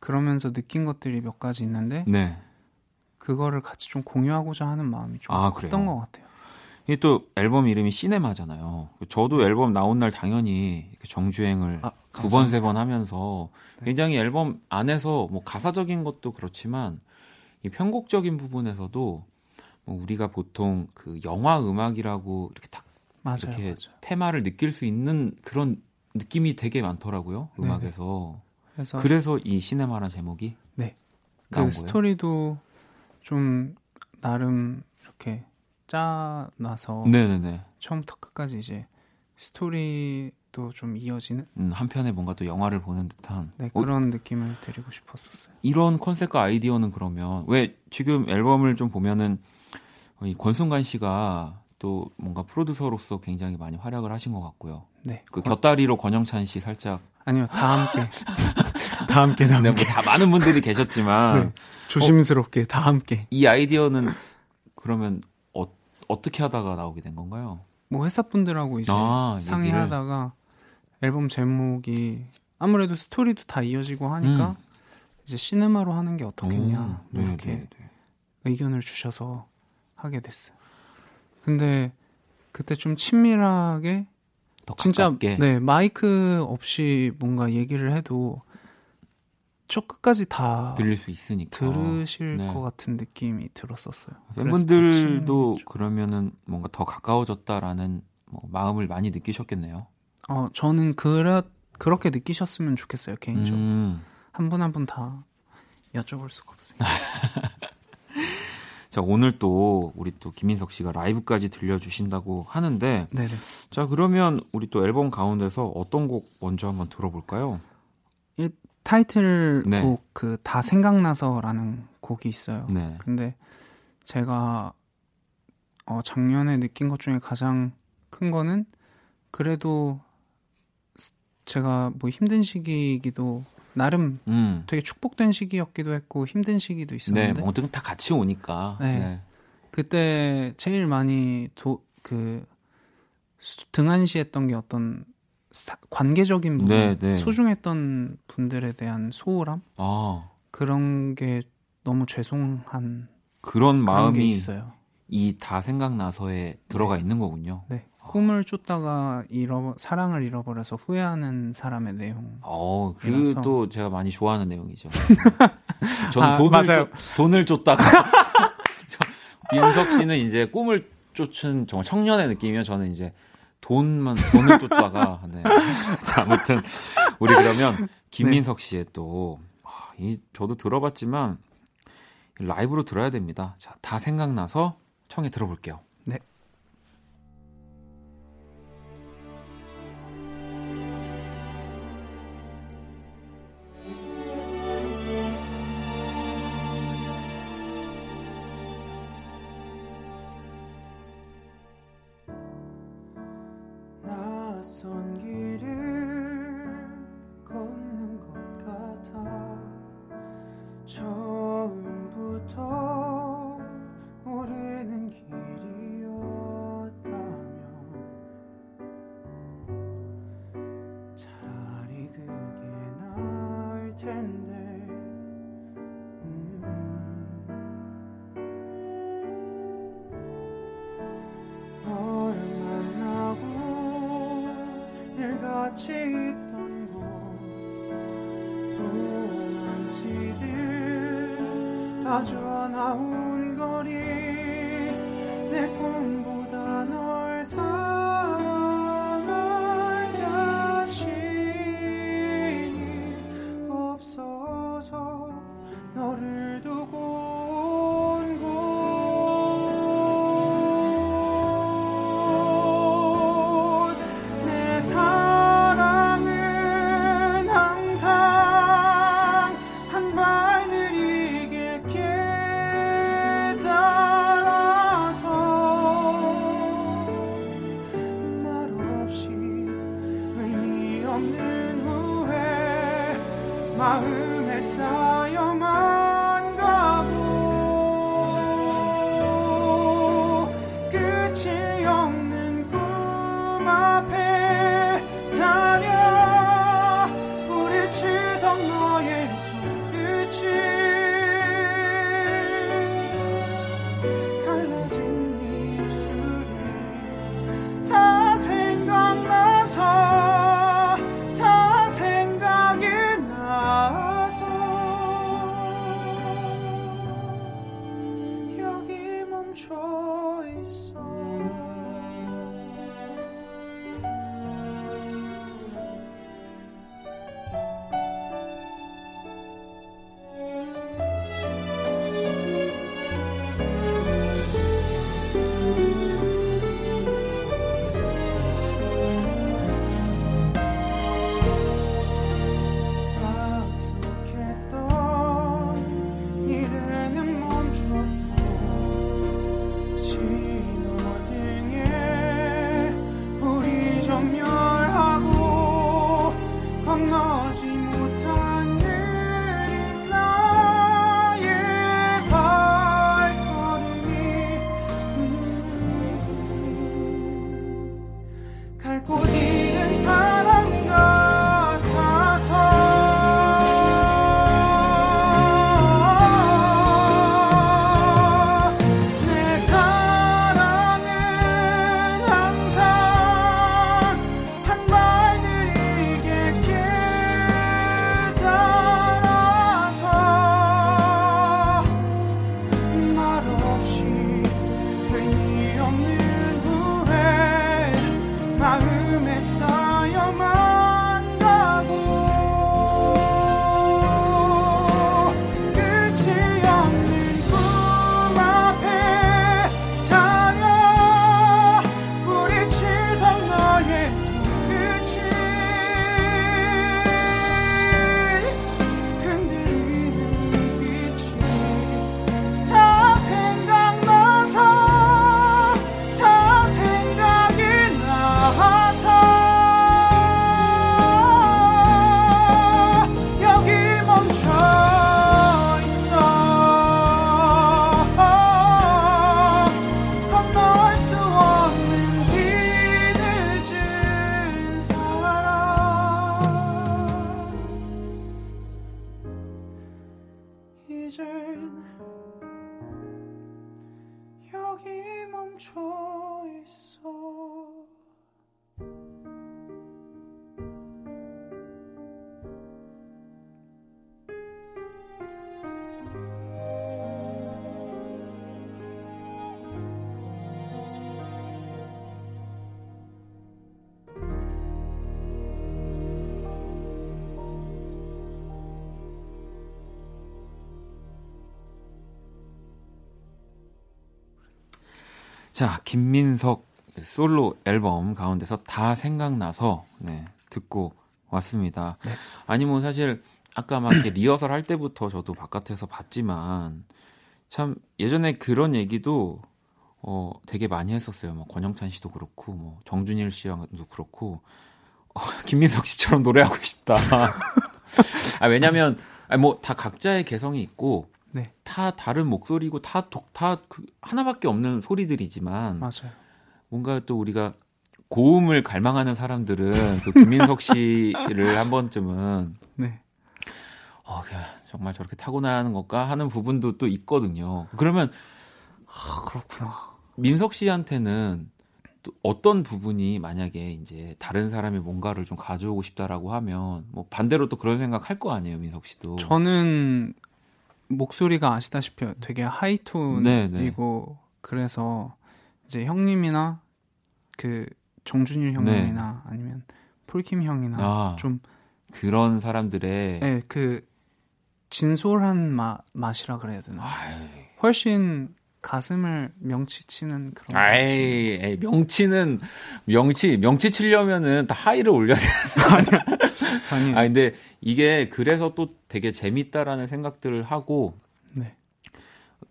그러면서 느낀 것들이 몇 가지 있는데 네. 그거를 같이 좀 공유하고자 하는 마음이 좀 아, 컸던 그래요? 것 같아요. 이게 또 앨범 이름이 시네마잖아요. 저도 앨범 나온 날 당연히 정주행을 아, 두 번, 세. 번 하면서 네. 굉장히 앨범 안에서 뭐 가사적인 것도 그렇지만 이 편곡적인 부분에서도 뭐 우리가 보통 그 영화 음악이라고 이렇게 딱 맞아요, 이렇게 맞아요. 테마를 느낄 수 있는 그런 느낌이 되게 많더라고요. 네네. 음악에서. 그래서 그래서 이 시네마란 제목이 네. 그 거예요. 스토리도 좀 나름 이렇게 짜놔서 네네네. 처음부터 끝까지 이제 스토리도 좀 이어지는 음, 한편에 뭔가 또 영화를 보는 듯한 네, 어, 그런 느낌을 드리고 싶었었어요. 이런 컨셉과 아이디어는 그러면 왜 지금 앨범을 좀 보면은 어, 이 권순관 씨가 또 뭔가 프로듀서로서 굉장히 많이 활약을 하신 것 같고요. 네. 그 곁다리로 권영찬 씨 살짝 아니요, 다 함께. 다 함께, 다 네, 함께. 뭐다 많은 분들이 계셨지만 네. 조심스럽게 다 함께. 이 아이디어는 그러면 어, 어떻게 하다가 나오게 된 건가요? 뭐 회사 분들하고 이제 아, 상의하다가 앨범 제목이 아무래도 스토리도 다 이어지고 하니까 음. 이제 시네마로 하는 게 어떻겠냐 오, 네, 이렇게 네, 네. 의견을 주셔서 하게 됐어요. 근데 그때 좀 친밀하게 더 진짜 네 마이크 없이 뭔가 얘기를 해도 첫 끝까지 다 들릴 수 있으니까 들으실 네. 것 같은 느낌이 들었었어요. 팬분들도 그러면은 뭔가 더 가까워졌다라는 뭐 마음을 많이 느끼셨겠네요. 어 저는 그렇 그렇게 느끼셨으면 좋겠어요 개인적으로 음. 한분 한 분 다 여쭤볼 수가 없어요. 자 오늘 또 우리 또 김민석 씨가 라이브까지 들려주신다고 하는데 네네. 자 그러면 우리 또 앨범 가운데서 어떤 곡 먼저 한번 들어볼까요? 이 타이틀 네. 곡그 다 생각나서라는 곡이 있어요. 네. 근데 제가 어, 작년에 느낀 것 중에 가장 큰 거는 그래도 스- 제가 뭐 힘든 시기이기도 나름 음. 되게 축복된 시기였기도 했고 힘든 시기도 네, 있었는데 뭐든 다 같이 오니까. 네. 그때 제일 많이 도, 그 수- 등한시했던 게 어떤 사- 관계적인 부분, 네, 네. 소중했던 분들에 대한 소홀함 아 그런 게 너무 죄송한 그런 마음이 있어요. 이 다 생각나서에 들어가 있는 거군요. 네. 꿈을 쫓다가 잃어 사랑을 잃어버려서 후회하는 사람의 내용. 어. 그또 제가 많이 좋아하는 내용이죠. 저는 아, 돈을 맞아요. 쫓, 돈을 쫓다가 저- 민석 씨는 이제 꿈을 쫓은 정말 청년의 느낌이면 저는 이제 돈만 돈을 쫓다가 네. 자, 아무튼 우리 그러면 김민석 씨의 또 아, 이 저도 들어봤지만 라이브로 들어야 됩니다. 자, 다 생각나서 청해 들어볼게요. 네. my 자, 김민석 솔로 앨범 가운데서 다 생각나서 네, 듣고 왔습니다. 네. 아니 뭐 사실 아까 막 이렇게 리허설 할 때부터 저도 바깥에서 봤지만 참 예전에 그런 얘기도 어 되게 많이 했었어요. 뭐 권영찬 씨도 그렇고 뭐 정준일 씨도 그렇고 어, 김민석 씨처럼 노래하고 싶다. 아 왜냐면 아 뭐 다 각자의 개성이 있고 네. 다 다른 목소리고 다 독다 그 하나밖에 없는 소리들이지만 맞아요. 뭔가 또 우리가 고음을 갈망하는 사람들은 또 김민석 씨를 한 번쯤은 네. 어, 정말 저렇게 타고나는 것과 하는 부분도 또 있거든요. 그러면 아, 그렇구나. 민석 씨한테는 또 어떤 부분이 만약에 이제 다른 사람이 뭔가를 좀 가져오고 싶다라고 하면 뭐 반대로 또 그런 생각 할 거 아니에요, 민석 씨도. 저는 목소리가 아시다시피 되게 하이톤이고 네, 네. 그래서 이제 형님이나 그 정준일 형님이나 아니면 폴킴 형이나 네. 아. 좀 그런 사람들의 네, 그 진솔한 마, 맛이라 그래야 되나 아이, 훨씬 가슴을 명치치는 그런 아이, 에이, 명치는 명치 명치 치려면은 다 하이를 올려야 돼. 아니 아 근데 이게 그래서 또 되게 재밌다라는 생각들을 하고 네.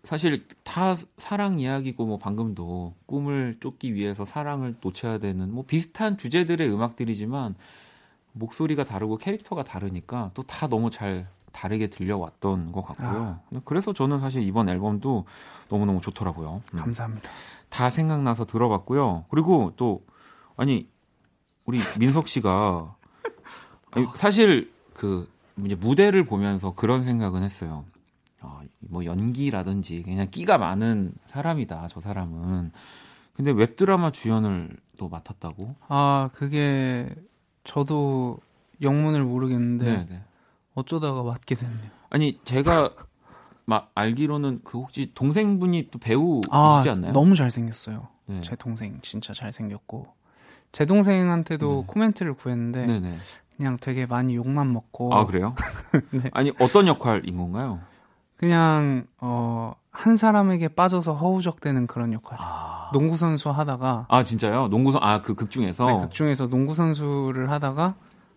사실 다 사랑 이야기고 뭐 방금도 꿈을 쫓기 위해서 사랑을 놓쳐야 되는 뭐 비슷한 주제들의 음악들이지만 목소리가 다르고 캐릭터가 다르니까 또 다 너무 잘 다르게 들려왔던 것 같고요. 그래서 저는 사실 이번 앨범도 너무너무 좋더라고요. 음. 감사합니다. 다 생각나서 들어봤고요. 그리고 또 아니 우리 민석 씨가 아니, 사실 그 이제 무대를 보면서 그런 생각은 했어요. 어, 뭐 연기라든지 그냥 끼가 많은 사람이다 저 사람은. 근데 웹드라마 주연을 또 맡았다고? 아 그게 저도 영문을 모르겠는데 네, 네. 어쩌다가 맡게 됐네요. 아니 제가 막 알기로는 그 혹시 동생분이 또 배우이시지 아 않나요? 너무 잘생겼어요. 네. 제 동생 진짜 잘생겼고 제 동생한테도 네. 코멘트를 구했는데 네네. 그냥 되게 많이 욕만 먹고 아 그래요? 네. 아니 어떤 역할인 건가요? 그냥 어, 한 사람에게 빠져서 허우적대는 그런 역할. 아, 농구 선수 하다가 아 진짜요? 농구 선 아그 극 중에서 네, 극 중에서 농구 선수를 하다가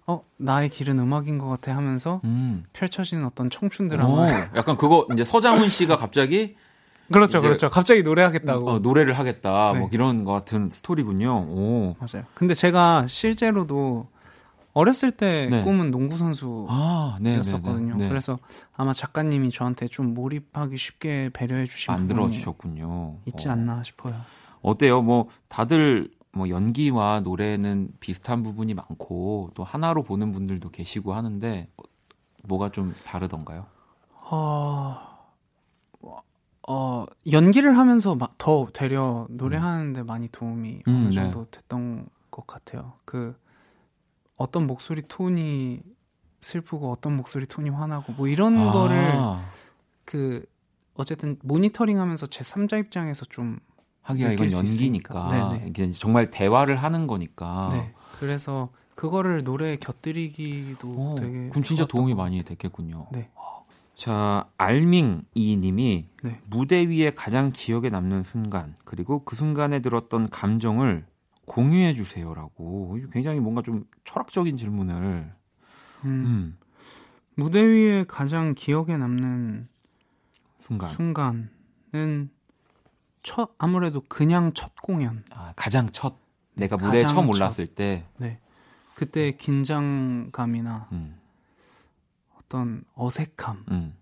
어 나의 길은 음악인 것 같아 하면서 음. 펼쳐지는 어떤 청춘 오, 드라마. 약간 그거 이제 서장훈 씨가 갑자기 그렇죠, 그렇죠. 갑자기 노래하겠다고. 어, 노래를 하겠다 네. 뭐 이런 것 같은 스토리군요. 오. 맞아요. 근데 제가 실제로도 어렸을 때 네. 꿈은 농구 선수. 아, 네, 였었거든요. 네, 네. 그래서 아마 작가님이 저한테 좀 몰입하기 쉽게 배려해 주신 만들어 주셨군요. 있지 어. 않나 싶어요. 어때요? 뭐 다들 뭐 연기와 노래는 비슷한 부분이 많고 또 하나로 보는 분들도 계시고 하는데 어, 뭐가 좀 다르던가요? 어, 어, 연기를 하면서 마- 더 되려 노래하는데 많이 도움이 음, 어느 네. 정도 됐던 것 같아요. 그 어떤 목소리 톤이 슬프고 어떤 목소리 톤이 화나고 뭐 이런 아, 거를 그 어쨌든 모니터링하면서 제 3자 입장에서 좀 하기야 이건 연기니까. 이게 정말 대화를 하는 거니까. 네. 그래서 그거를 노래에 곁들이기도 어, 되게 그럼 진짜 도움이 것 많이 됐겠군요. 네. 자, 알밍 이 님이 네. 무대 위에 가장 기억에 남는 순간 그리고 그 순간에 들었던 감정을 공유해 주세요라고 굉장히 뭔가 좀 철학적인 질문을 음, 음, 무대 위에 가장 기억에 남는 순간 순간은 첫 아무래도 그냥 첫 공연. 아, 가장 첫 내가 무대에 가장 처음 첫. 올랐을 때 네. 그때 긴장감이나 음, 어떤 어색함, 음.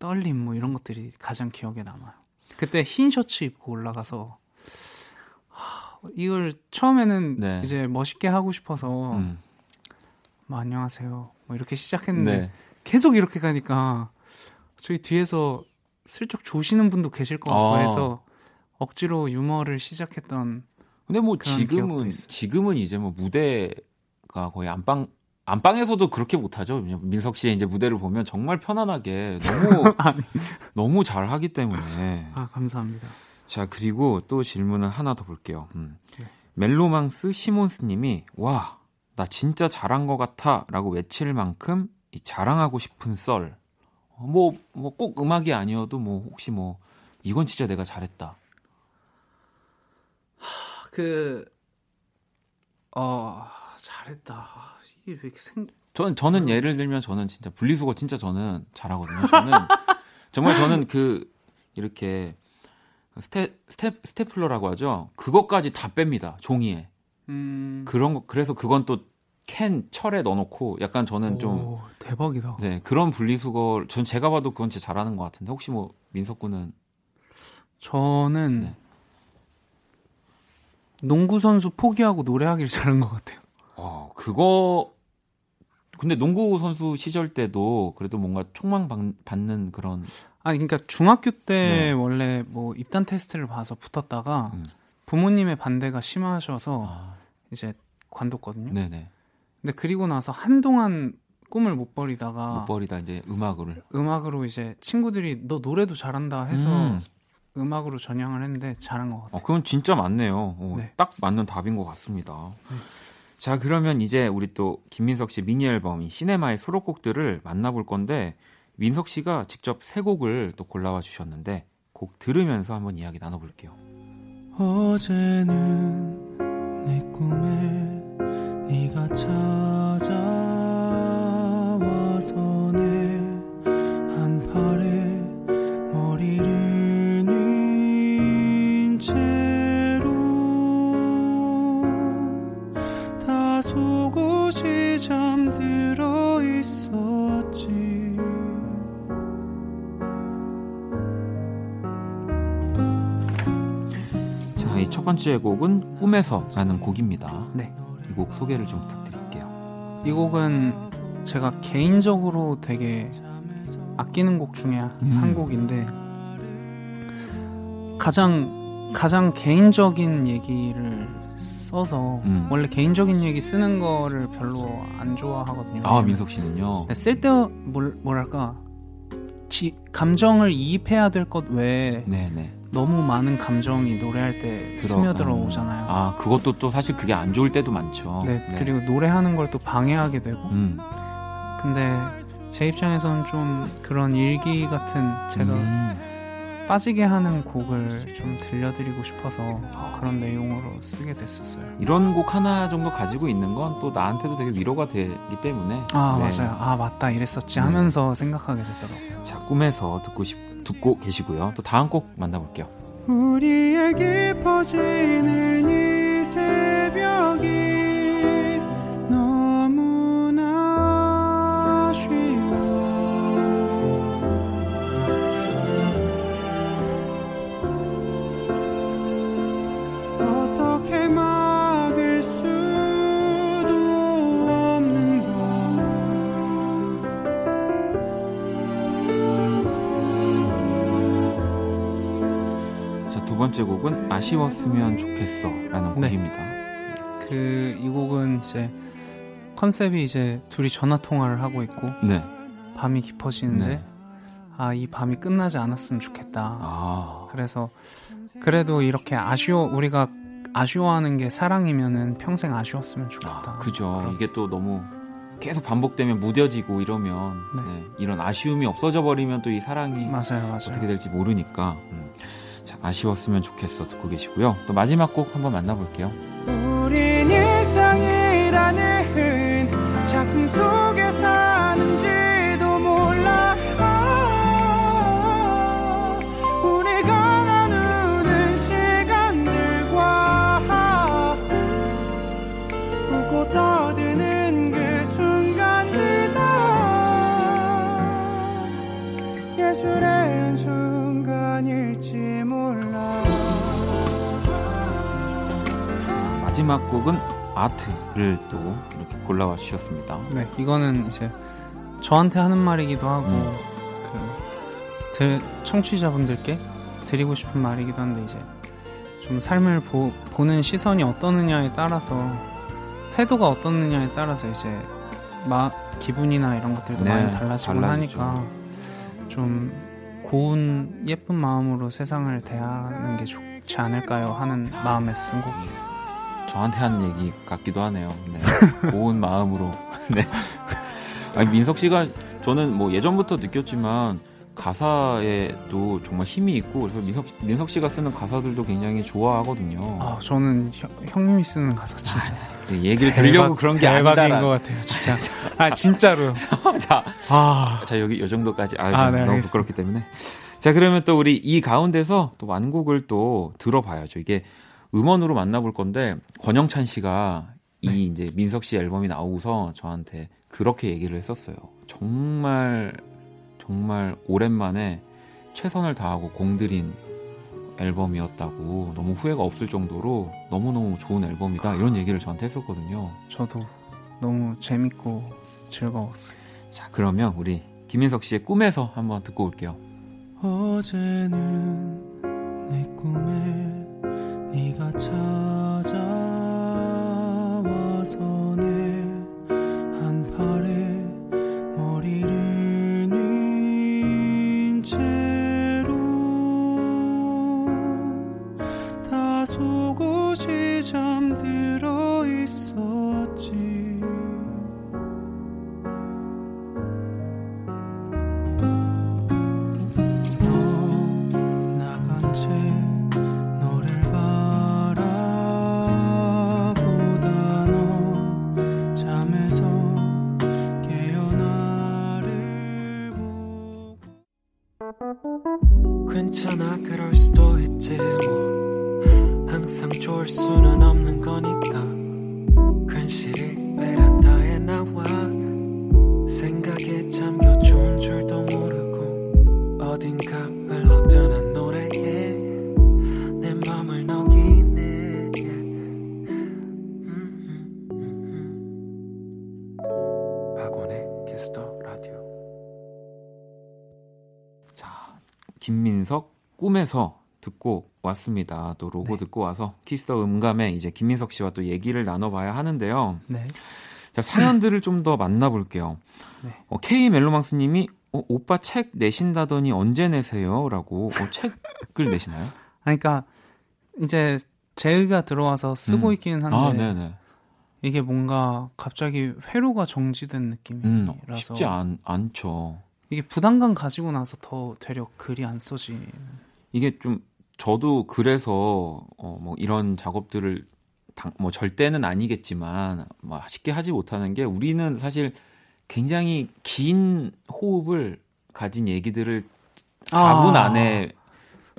떨림 뭐 이런 것들이 가장 기억에 남아요. 그때 흰 셔츠 입고 올라가서 하, 이걸 처음에는 네. 이제 멋있게 하고 싶어서 음. 뭐 안녕하세요 뭐 이렇게 시작했는데 네. 계속 이렇게 가니까 저희 뒤에서 슬쩍 조시는 분도 계실 것 같고 아. 해서 억지로 유머를 시작했던 근데 뭐 지금은. 지금은 이제 뭐 무대가 거의 안방 안방에서도 그렇게 못하죠. 민석 씨의 이제 무대를 보면 정말 편안하게 너무 너무 잘하기 때문에. 아 감사합니다. 자 그리고 또 질문을 하나 더 볼게요. 음. 네. 멜로망스 시몬스님이 와 나 진짜 잘한 것 같아라고 외칠 만큼 이 자랑하고 싶은 썰. 뭐 뭐 꼭 음악이 아니어도 뭐 혹시 뭐 이건 진짜 내가 잘했다. 그, 어, 잘했다. 아, 이게 왜 이렇게 생, 저는 저는 예를 들면 저는 진짜 분리수거 진짜 저는 잘하거든요. 저는 정말 저는 그 이렇게 스테 스테 스테플러라고 하죠. 그것까지 다 뺍니다. 종이에. 음, 그런 거 그래서 그건 또 캔 철에 넣어놓고 약간 저는 좀 오, 대박이다. 네, 그런 분리수거 전 제가 봐도 그건 진짜 잘하는 것 같은데 혹시 뭐 민석 군은 저는 네. 농구 선수 포기하고 노래하길 잘한 것 같아요. 어 그거 근데 농구 선수 시절 때도 그래도 뭔가 총망 받- 받는 그런 아니 그러니까 중학교 때 네. 원래 뭐 입단 테스트를 봐서 붙었다가 음. 부모님의 반대가 심하셔서 아, 이제 관뒀거든요. 네네 근데 그리고 나서 한동안 꿈을 못 버리다가 못 버리다 이제 음악을 음악으로 이제 친구들이 너 노래도 잘한다 해서 음. 음. 악으로 전향을 했는데 잘한 것 같아요. 어, 그건 진짜 맞네요. 어, 네. 딱 맞는 답인 것 같습니다. 자, 그러면 이제 우리 또 김민석 씨 미니 앨범 이 시네마의 수록곡들을 만나볼 건데 민석 씨가 직접 세 곡을 또 골라와 주셨는데 곡 들으면서 한번 이야기 나눠볼게요. 어제는 내 꿈에 네가 찾아 첫 번째 곡은 꿈에서라는 곡입니다. 네. 이 곡 소개를 좀 부탁드릴게요. 이 곡은 제가 개인적으로 되게 아끼는 곡 중에 음. 한 곡인데 가장 가장 개인적인 얘기를 써서 음. 원래 개인적인 얘기 쓰는 거를 별로 안 좋아하거든요. 아, 민석 씨는요? 네, 뭘 뭐랄까 지, 감정을 이입해야 될 것 외에 네네. 너무 많은 감정이 노래할 때 들어- 스며들어 음. 오잖아요. 아, 그것도 또 사실 그게 안 좋을 때도 많죠. 네, 그리고 노래하는 걸 또 방해하게 되고 음. 근데 제 입장에서는 좀 그런 일기 같은 제가 음. 빠지게 하는 곡을 좀 들려드리고 싶어서 그런 내용으로 쓰게 됐었어요. 이런 곡 하나 정도 가지고 있는 건 또 나한테도 되게 위로가 되기 때문에 아 네. 맞아요. 아 맞다 이랬었지 네. 하면서 생각하게 되더라고요. 자 꿈에서 듣고 싶 듣고 계시고요. 또 다음 곡 만나볼게요. 우리의 깊어지는 이 새벽이 번째 곡은 아쉬웠으면 좋겠어 라는 네. 곡입니다. 그이 곡은 이제 컨셉이 이제 둘이 전화 통화를 하고 있고 네. 밤이 깊어지는데 네. 아 이 밤이 끝나지 않았으면 좋겠다. 아 그래서 그래도 이렇게 아쉬워 우리가 아쉬워하는 게 사랑이면은 평생 아쉬웠으면 좋겠다. 아, 그죠. 그럼. 이게 또 너무 계속 반복되면 무뎌지고 이러면 네. 네, 이런 아쉬움이 없어져 버리면 또 이 사랑이 맞아요, 맞아요. 어떻게 될지 모르니까 음. 자, 아쉬웠으면 좋겠어 듣고 계시고요. 또 마지막 곡 한번 만나볼게요. 우린 일상이라는 작품 속에 떠드는 그 순간일지 몰 마지막 곡은 아트를 또 이렇게 골라와 주셨습니다. 네, 이거는 이제 저한테 하는 말이기도 하고 음. 그 들- 청취자분들께 드리고 싶은 말이기도 한데 이제 좀 삶을 보, 보는 시선이 어떠느냐에 따라서 태도가 어떻느냐에 따라서 이제 마, 기분이나 이런 것들도 네, 많이 달라지고 달라지죠. 하니까 좀 고운 예쁜 마음으로 세상을 대하는 게 좋지 않을까요 하는 마음에 쓴 곡이에요. 저한테 하는 얘기 같기도 하네요. 네. 고운 마음으로. 네. 아니, 민석 씨가 저는 뭐 예전부터 느꼈지만 가사에도 정말 힘이 있고 그래서 민석, 민석 씨가 쓰는 가사들도 굉장히 좋아하거든요. 아, 저는 형, 형님이 쓰는 가사 진짜 그 얘기를 들으려고 그런 게 대박인 아니다라. 것 같아요, 진짜. 아 진짜로. 자, 아, 자 여기 요 정도까지 아, 아, 좀 네, 너무 알겠습니다. 부끄럽기 때문에 자 그러면 또 우리 이 가운데서 또 완곡을 또 들어봐야죠 이게 음원으로 만나볼 건데 권영찬 씨가 이 네. 이제 민석 씨 앨범이 나오고서 저한테 그렇게 얘기를 했었어요 정말 정말 오랜만에 최선을 다하고 공들인 앨범이었다고 너무 후회가 없을 정도로 너무너무 좋은 앨범이다 이런 얘기를 저한테 했었거든요 저도 너무 재밌고 즐거웠어요. 자, 그러면 우리 김민석 씨의 꿈에서 한번 듣고 올게요. 어제는 내 꿈에 네가 찾아 괜찮아 그럴 수도 있지 뭐. 항상 좋을 수는 없는 거니까. 괜시리 베란다에 나와. 생각에 잠겨 좋은 줄도 모르고 어딘가 김민석 꿈에서 듣고 왔습니다. 또 로고 네. 듣고 와서 Kiss the 음감에 이제 김민석 씨와 또 얘기를 나눠봐야 하는데요. 네. 자, 사연들을 좀 더 만나볼게요. 네. 어, K 멜로망스님이 어, 오빠 책 내신다더니 언제 내세요?라고 어, 책을 내시나요? 아니, 그러니까 이제 제의가 들어와서 쓰고 음. 있기는 한데 아. 이게 뭔가 갑자기 회로가 정지된 음, 느낌이라서 쉽지 않, 않죠. 이게 부담감 가지고 나서 더 되려 글이 안 써지. 이게 좀 저도 그래서 어, 뭐 이런 작업들을 당, 뭐 절대는 아니겠지만 뭐 쉽게 하지 못하는 게 우리는 사실 굉장히 긴 호흡을 가진 얘기들을 4분 아. 안에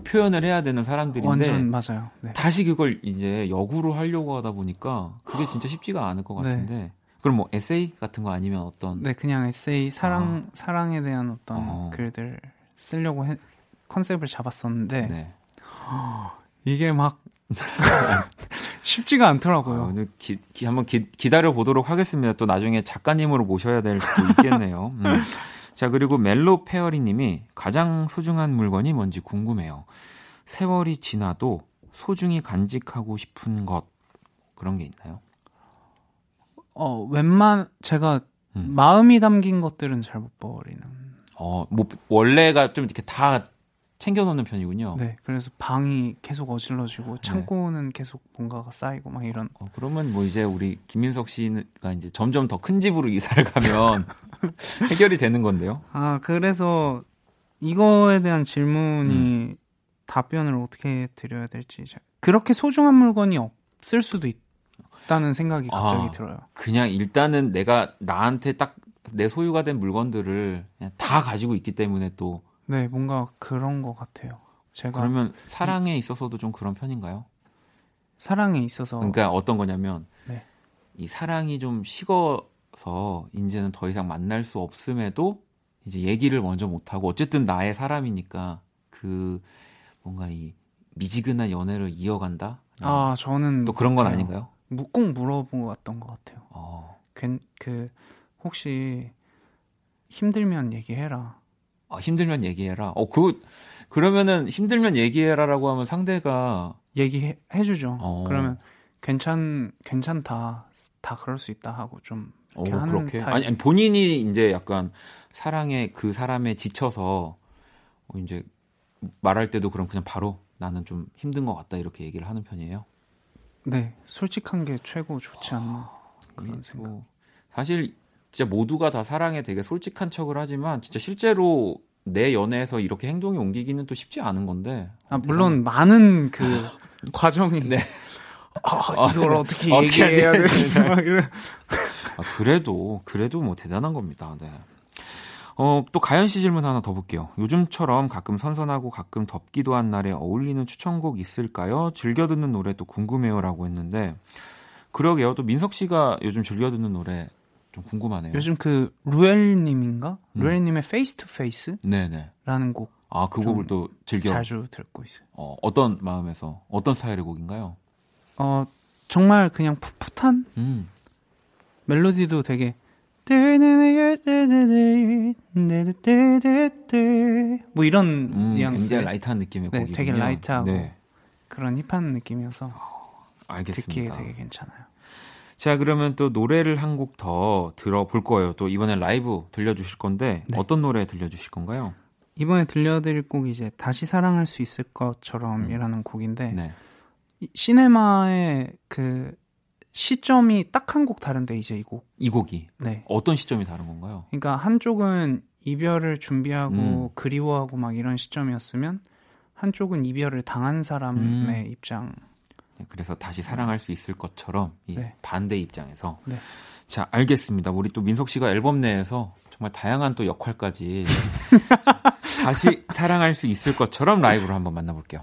표현을 해야 되는 사람들인데 완전 맞아요. 네. 다시 그걸 이제 역으로 하려고 하다 보니까 그게 진짜 쉽지가 않을 것 네. 같은데 그럼 뭐 에세이 같은 거 아니면 어떤 네, 그냥 에세이 사랑 사랑에 대한 어떤 어. 글들 쓰려고 해- 컨셉을 잡았었는데 네. 이게 막 쉽지가 아, 않더라고요. 오늘 기, 기- 한번 기, 기다려 보도록 하겠습니다. 또 나중에 작가님으로 모셔야 될 수도 있겠네요. 음. 자 그리고 멜로 페어리님이 가장 소중한 물건이 뭔지 궁금해요. 세월이 지나도 소중히 간직하고 싶은 것 그런 게 있나요? 어, 웬만 제가 음. 마음이 담긴 것들은 잘 못 버리는. 어, 뭐 원래가 좀 이렇게 다 챙겨 놓는 편이군요. 네, 그래서 방이 계속 어질러지고 창고는 계속 뭔가가 쌓이고 막 이런. 어, 그러면 뭐 이제 우리 김민석 씨가 이제 점점 더 큰 집으로 이사를 가면 해결이 되는 건데요. 아, 그래서 이거에 대한 질문이 음. 답변을 어떻게 드려야 될지 잘- 그렇게 소중한 물건이 없을 수도 있다 는 생각이 갑자기 아. 들어요. 그냥 일단은 내가 나한테 딱 내 소유가 된 물건들을 다 가지고 있기 때문에 또 네, 뭔가 그런 것 같아요. 제가 그러면 사랑에 있어서도 좀 그런 편인가요? 사랑에 있어서 그러니까 어떤 거냐면 네. 이 사랑이 좀 식어서 이제는 더 이상 만날 수 없음에도 이제 얘기를 먼저 못 하고 어쨌든 나의 사람이니까 그 뭔가 이 미지근한 연애를 이어간다. 아, 저는 또 그런 건. 아닌가요? 무- 꼭 물어봤던 것 같아요. 어. 괜, 그 혹시 힘들면 얘기해라. 아, 힘들면 얘기해라. 어, 그 그러면은 힘들면 얘기해라라고 하면 상대가 얘기해 주죠. 어. 그러면 괜찮 괜찮다. 다 그럴 수 있다 하고 좀 어, 그렇게 타입. 아니, 아니 본인이 이제 약간 사랑에 그 사람에 지쳐서 어, 이제 말할 때도 그럼 그냥 바로 나는 좀 힘든 것 같다 이렇게 얘기를 하는 편이에요. 네, 솔직한 게 최고 좋지 않나 그런 이게 생각. 뭐 사실 진짜 모두가 다 사랑에 되게 솔직한 척을 하지만 진짜 실제로 내 연애에서 이렇게 행동이 옮기기는 또 쉽지 않은 건데. 아, 물론 많은 그 과정이 네. 아, 이걸 어떻게 얘기해야? 되지? 아, 그래도 그래도 뭐 대단한 겁니다. 네. 어, 또 가연 씨 질문 하나 더 볼게요. 요즘처럼 가끔 선선하고 가끔 덥기도 한 날에 어울리는 추천곡 있을까요? 즐겨 듣는 노래 또 궁금해요라고 했는데 그러게요. 또 민석 씨가 요즘 즐겨 듣는 노래 좀 궁금하네요. 요즘 그 Ruel님인가? 음. Ruel님의 Face to Face라는 네네. 곡 아, 그 곡을 또 즐겨 자주 듣고 있어요. 어, 어떤 마음에서 어떤 스타일의 곡인가요? 어 정말 그냥 풋풋한 음. 멜로디도 되게 뭐 이런 음, 뉘앙스 굉장히 light한 느낌의 네, 곡이군요. 되게 light하고 네, 그런 hip한 느낌이어서 듣기에 알겠습니다. 되게 괜찮아요. 자, 그러면 또 노래를 한 곡 더 들어볼 거예요. 또 이번엔 라이브 들려주실 건데 네. 어떤 노래 들려주실 건가요? 이번에 들려드릴 곡이 이제 다시 사랑할 수 있을 것처럼이라는 곡인데 네. 이 시네마의 그 시점이 딱 한 곡 다른데 이제 이 곡. 이 곡이 네. 어떤 시점이 다른 건가요? 그러니까 한쪽은 이별을 준비하고 음. 그리워하고 막 이런 시점이었으면 한쪽은 이별을 당한 사람의 음. 입장. 네, 그래서 다시 사랑할 수 있을 것처럼 이 네. 반대 입장에서 네. 자 알겠습니다. 우리 또 민석 씨가 앨범 내에서 정말 다양한 또 역할까지 자, 다시 사랑할 수 있을 것처럼 라이브로 한번 만나볼게요.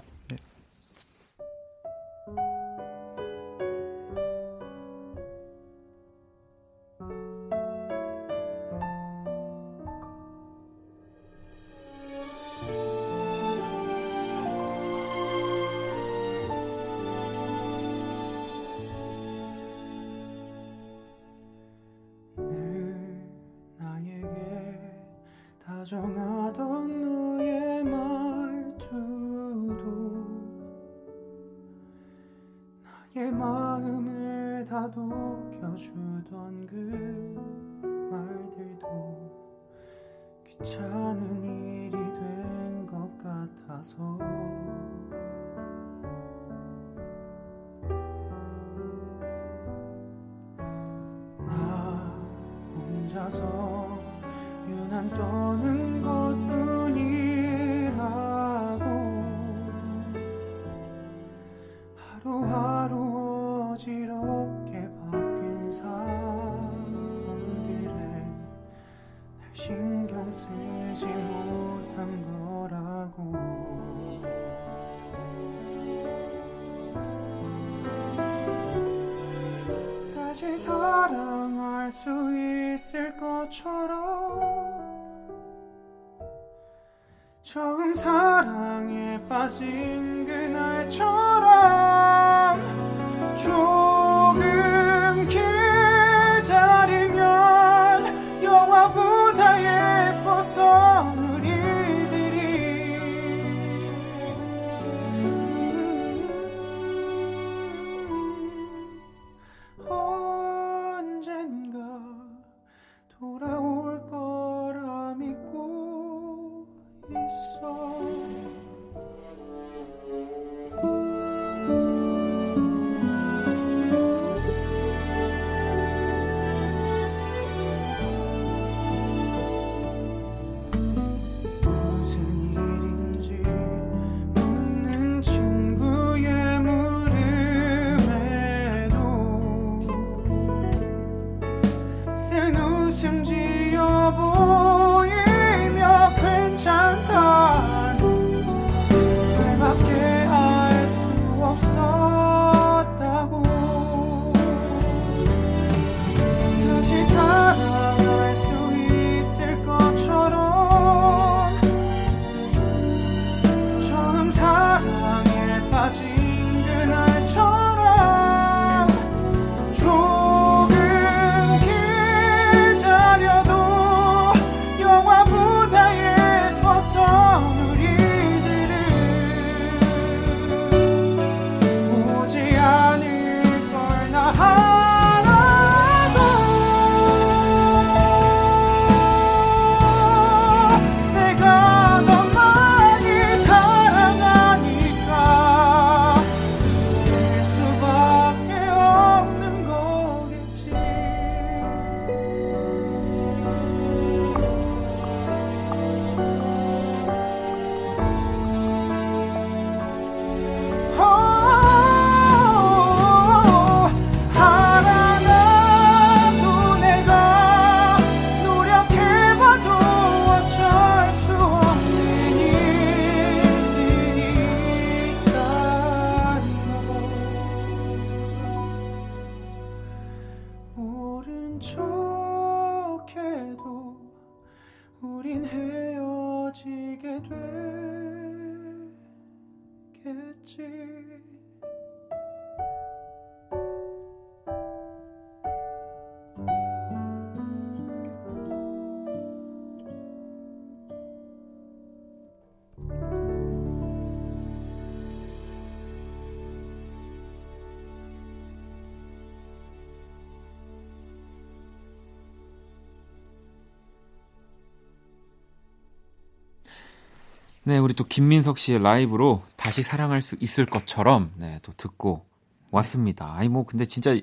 네, 우리 또 김민석 씨의 라이브로 다시 사랑할 수 있을 것처럼 네, 또 듣고 왔습니다. 아니 뭐 근데 진짜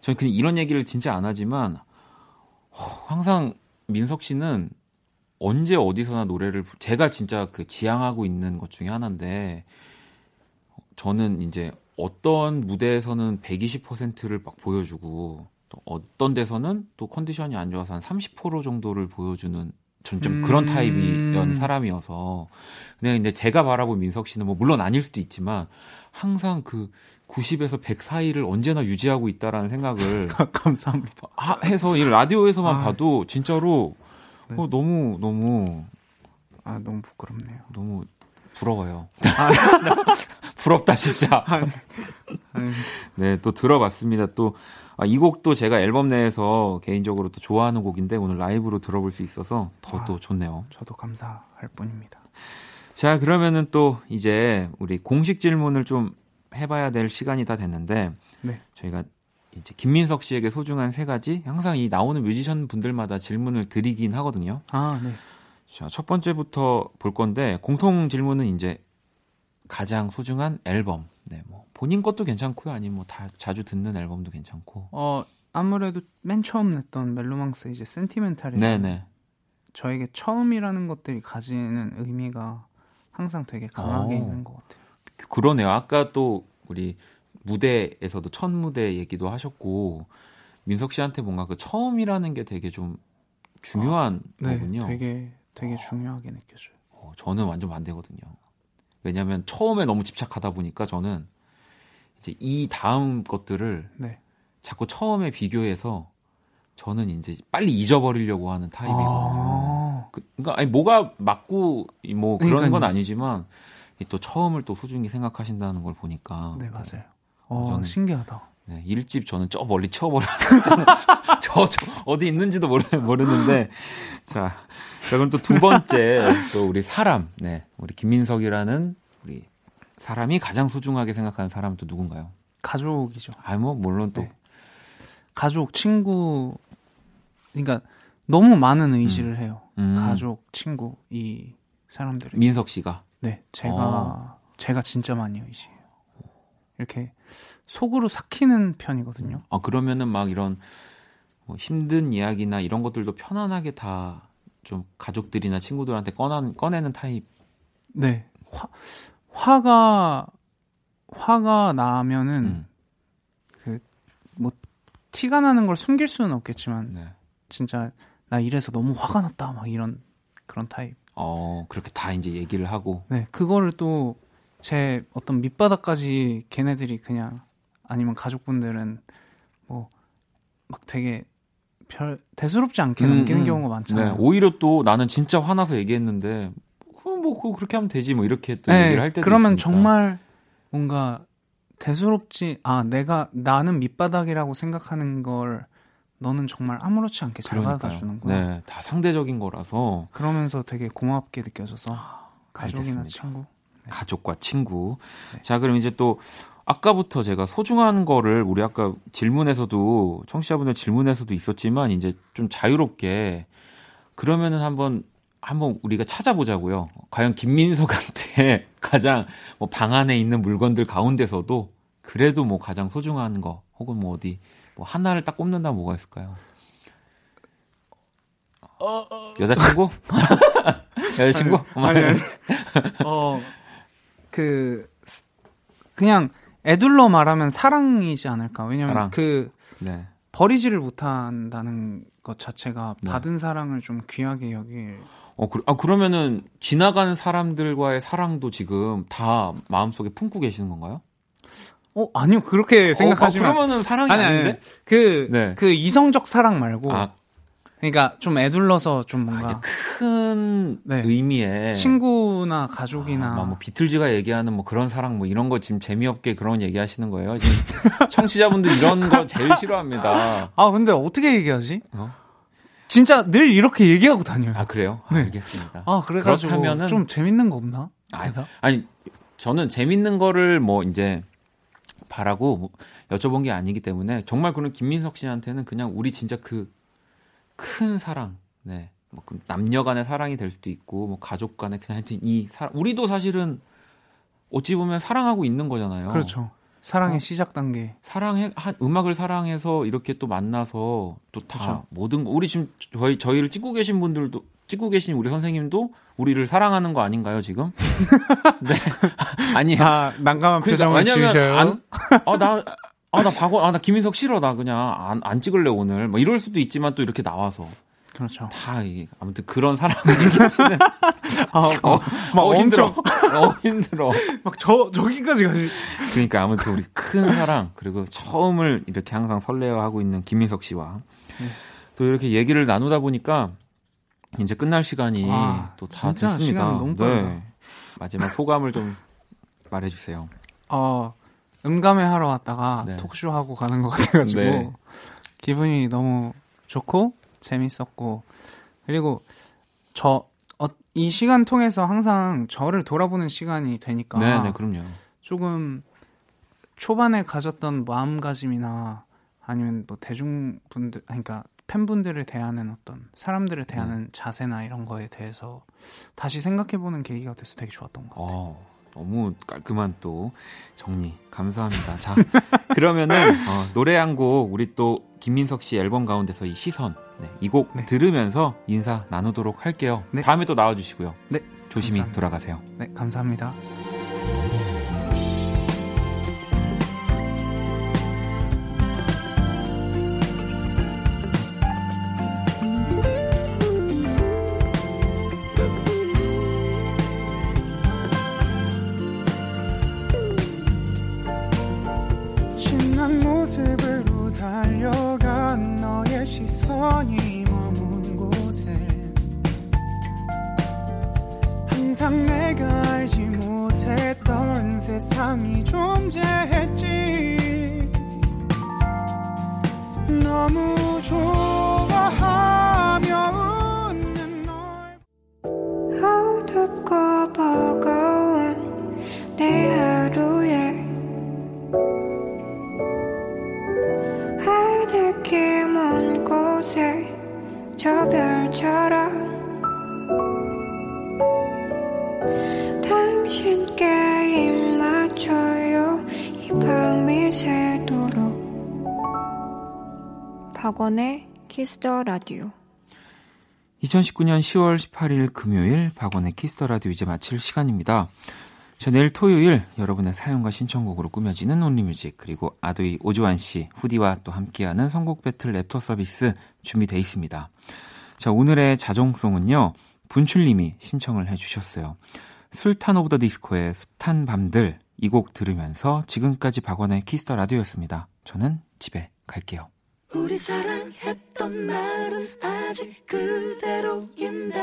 저는 그냥 이런 얘기를 진짜 안 하지만 어, 항상 민석 씨는 언제 어디서나 노래를 부- 제가 진짜 그 지향하고 있는 것 중에 하나인데 저는 이제 어떤 무대에서는 120%를 막 보여주고 또 어떤 데서는 또 컨디션이 안 좋아서 한 30% 정도를 보여주는 전좀 그런 음. 타입이던 사람이어서 근데 이제 제가 바라본 민석 씨는 뭐 물론 아닐 수도 있지만 항상 그 90에서 100 사이를 언제나 유지하고 있다라는 생각을 감사합니다. 하- 해서 이 라디오에서만 아. 봐도 진짜로 네. 어, 너무 너무 아 너무 부끄럽네요. 너무 부러워요. 아. 부럽다 진짜. 아니. 네, 또 들어봤습니다. 또 아, 이 곡도 제가 앨범 내에서 개인적으로 또 좋아하는 곡인데 오늘 라이브로 들어볼 수 있어서 더또 아. 좋네요. 저도 감사할 뿐입니다. 자, 그러면은 또 이제 우리 공식 질문을 좀 해봐야 될 시간이 다 됐는데 네. 저희가 이제 김민석 씨에게 소중한 세 가지 항상 이 나오는 뮤지션 분들마다 질문을 드리긴 하거든요. 아 네. 자, 첫 번째부터 볼 건데 공통 질문은 이제 가장 소중한 앨범. 네, 뭐 본인 것도 괜찮고요. 아니면 뭐 다 자주 듣는 앨범도 괜찮고. 어 아무래도 맨 처음 냈던 멜로망스 이제 센티멘탈이 네, 네. 저에게 처음이라는 것들이 가지는 의미가 항상 되게 강하게 오. 있는 것 같아요. 그러네요. 아까 또 우리 무대에서도 첫 무대 얘기도 하셨고 민석 씨한테 뭔가 그 처음이라는 게 되게 좀 중요한 네, 거군요. 되게 되게 중요하게 느껴져요. 어, 저는 완전 반대거든요. 왜냐하면 처음에 너무 집착하다 보니까 저는 이제 이 다음 것들을 네. 자꾸 처음에 비교해서 저는 이제 빨리 잊어버리려고 하는 타입이거든요. 아, 그, 그러니까 아니 뭐가 맞고 이뭐 그런 건 그러니까요. 아니지만 이또 처음을 또 소중히 생각하신다는 걸 보니까 네 맞아요. 어, 저는- 신기하다. 네, 일집 저는 저 멀리 치워버려. 저, 저 어디 있는지도 모르, 모르는데 자, 자 그럼 또 두 번째 또 우리 사람, 네, 우리 김민석이라는 우리 사람이 가장 소중하게 생각하는 사람은 또 누군가요? 가족이죠. 아뭐 물론 또 네. 가족, 친구, 그러니까 너무 많은 의지를 해요. 음, 가족, 친구 이 사람들이. 민석 씨가 네, 제가 어. 제가 진짜 많이 의지해요. 이렇게 속으로 삭히는 편이거든요. 아 그러면은 막 이런 뭐 힘든 이야기나 이런 것들도 편안하게 다 좀 가족들이나 친구들한테 꺼내, 꺼내는 타입. 네, 화 화가 화가 나면은 음, 뭐 티가 나는 걸 숨길 수는 없겠지만 네. 진짜 나 이래서 너무 화가 났다 막 이런 그런 타입. 어 그렇게 다 이제 얘기를 하고. 네, 그거를 또 제 어떤 밑바닥까지 걔네들이 그냥 아니면 가족분들은 뭐 막 되게 별 대수롭지 않게 음, 넘기는 음. 경우가 많잖아요. 네, 오히려 또 나는 진짜 화나서 얘기했는데 그럼 뭐 그렇게 하면 되지 뭐 이렇게 또 네, 얘기를 할 때도 그러면 있으니까. 정말 뭔가 대수롭지 아 내가 나는 밑바닥이라고 생각하는 걸 너는 정말 아무렇지 않게 잘. 받아주는구나. 네, 다 상대적인 거라서 그러면서 되게 고맙게 느껴져서 가족이나 알겠습니다. 친구. 가족과 친구. 네. 자, 그럼 이제 또 아까부터 제가 소중한 거를 우리 아까 질문에서도 청취자분들 질문에서도 있었지만 이제 좀 자유롭게 그러면은 한번 한번 우리가 찾아보자고요. 과연 김민석한테 가장 뭐 방 안에 있는 물건들 가운데서도 그래도 뭐 가장 소중한 거 혹은 뭐 어디 뭐 하나를 딱 꼽는다면 뭐가 있을까요? 여자친구? 여자친구? 어, 아니, 아니. 어, 그, 스- 그냥 애둘러 말하면 사랑이지 않을까. 왜냐면 사랑. 그, 네. 버리지를 못한다는 것 자체가 네. 받은 사랑을 좀 귀하게 여길. 어, 그, 아, 그러면은 지나가는 사람들과의 사랑도 지금 다 마음속에 품고 계시는 건가요? 어, 아니요. 그렇게 생각하시면. 어, 아, 그러면은 사랑이 아니, 아니, 아닌데? 그, 네. 그 이성적 사랑 말고. 아, 그러니까 좀 애둘러서 좀 아, 뭔가. 이제 큰 네. 의미의 친구나 가족이나. 아, 뭐 비틀즈가 얘기하는 뭐 그런 사랑 뭐 이런 거 지금 재미없게 그런 얘기 하시는 거예요. 지금 청취자분들 이런 거 제일 싫어합니다. 아, 근데 어떻게 얘기하지? 어? 진짜 늘 이렇게 얘기하고 다녀요. 아, 그래요? 아, 네. 알겠습니다. 아, 그래가지고 그렇다면은- 좀 재밌는 거 없나? 아, 대답? 아니, 저는 재밌는 거를 뭐 이제 바라고 뭐 여쭤본 게 아니기 때문에 정말 그런 김민석 씨한테는 그냥 우리 진짜 그 큰 사랑, 네. 뭐그 남녀 간의 사랑이 될 수도 있고 뭐 가족 간의 그냥 하여튼 이 사, 우리도 사실은 어찌 보면 사랑하고 있는 거잖아요. 그렇죠. 사랑의 어. 시작 단계. 사랑해 한 음악을 사랑해서 이렇게 또 만나서 또다 그렇죠. 모든 거 우리 지금 저희 저희를 찍고 계신 분들도 찍고 계신 우리 선생님도 우리를 사랑하는 거 아닌가요 지금? 네 아니 다 난감한 표정을 지으셔요. 안, 아나 아나 박원 아나 김인석 싫어 나 그냥 안, 안 찍을래 오늘 뭐 이럴 수도 있지만 또 이렇게 나와서 그렇죠. 다 이게 아무튼 그런 사랑을 얘기하시는 아, 어, 막 어, 힘들어 엄청 어 힘들어 막 저 저기까지 가시. 그러니까 아무튼 우리 큰 사랑 그리고 처음을 이렇게 항상 설레어하고 있는 김민석 씨와 네. 또 이렇게 얘기를 나누다 보니까 이제 끝날 시간이 아, 또다 진짜 됐습니다. 너무 빠르다. 마지막 소감을 좀 말해 주세요. 어 음감회 하러 왔다가 네. 톡쇼 하고 가는 것 같아 가지고 네. 기분이 너무 좋고 재밌었고 그리고 저 이 시간 통해서 항상 저를 돌아보는 시간이 되니까 네, 네, 그럼요. 조금 초반에 가졌던 마음가짐이나 아니면 뭐 대중분들 그러니까 팬분들을 대하는 어떤 사람들을 대하는 네. 자세나 이런 거에 대해서 다시 생각해보는 계기가 돼서 되게 좋았던 것 같아요. 어, 너무 깔끔한 또 정리 감사합니다. 자 그러면은 어, 노래 한 곡 우리 또 김민석 씨 앨범 가운데서 이 시선 네, 이곡 네. 들으면서 인사 나누도록 할게요. 네. 다음에 또 나와주시고요. 네, 조심히 감사합니다. 돌아가세요. 네, 감사합니다. Kiss the Radio 2019년 10월 18일 금요일 박원의 Kiss the Radio 이제 마칠 시간입니다. 저 내일 토요일 여러분의 사연과 신청곡으로 꾸며지는 Only Music 그리고 ADOY 오주환 씨 후디와 또 함께하는 선곡 배틀 랩터 서비스 준비돼 있습니다. 자 오늘의 자정송은요 분출님이 신청을 해주셨어요. 술탄 오브 더 디스코의 숱한 밤들 이 곡 들으면서 지금까지 박원의 Kiss the Radio였습니다. 저는 집에 갈게요. 우리 사랑했던 날은 아직 그대로인데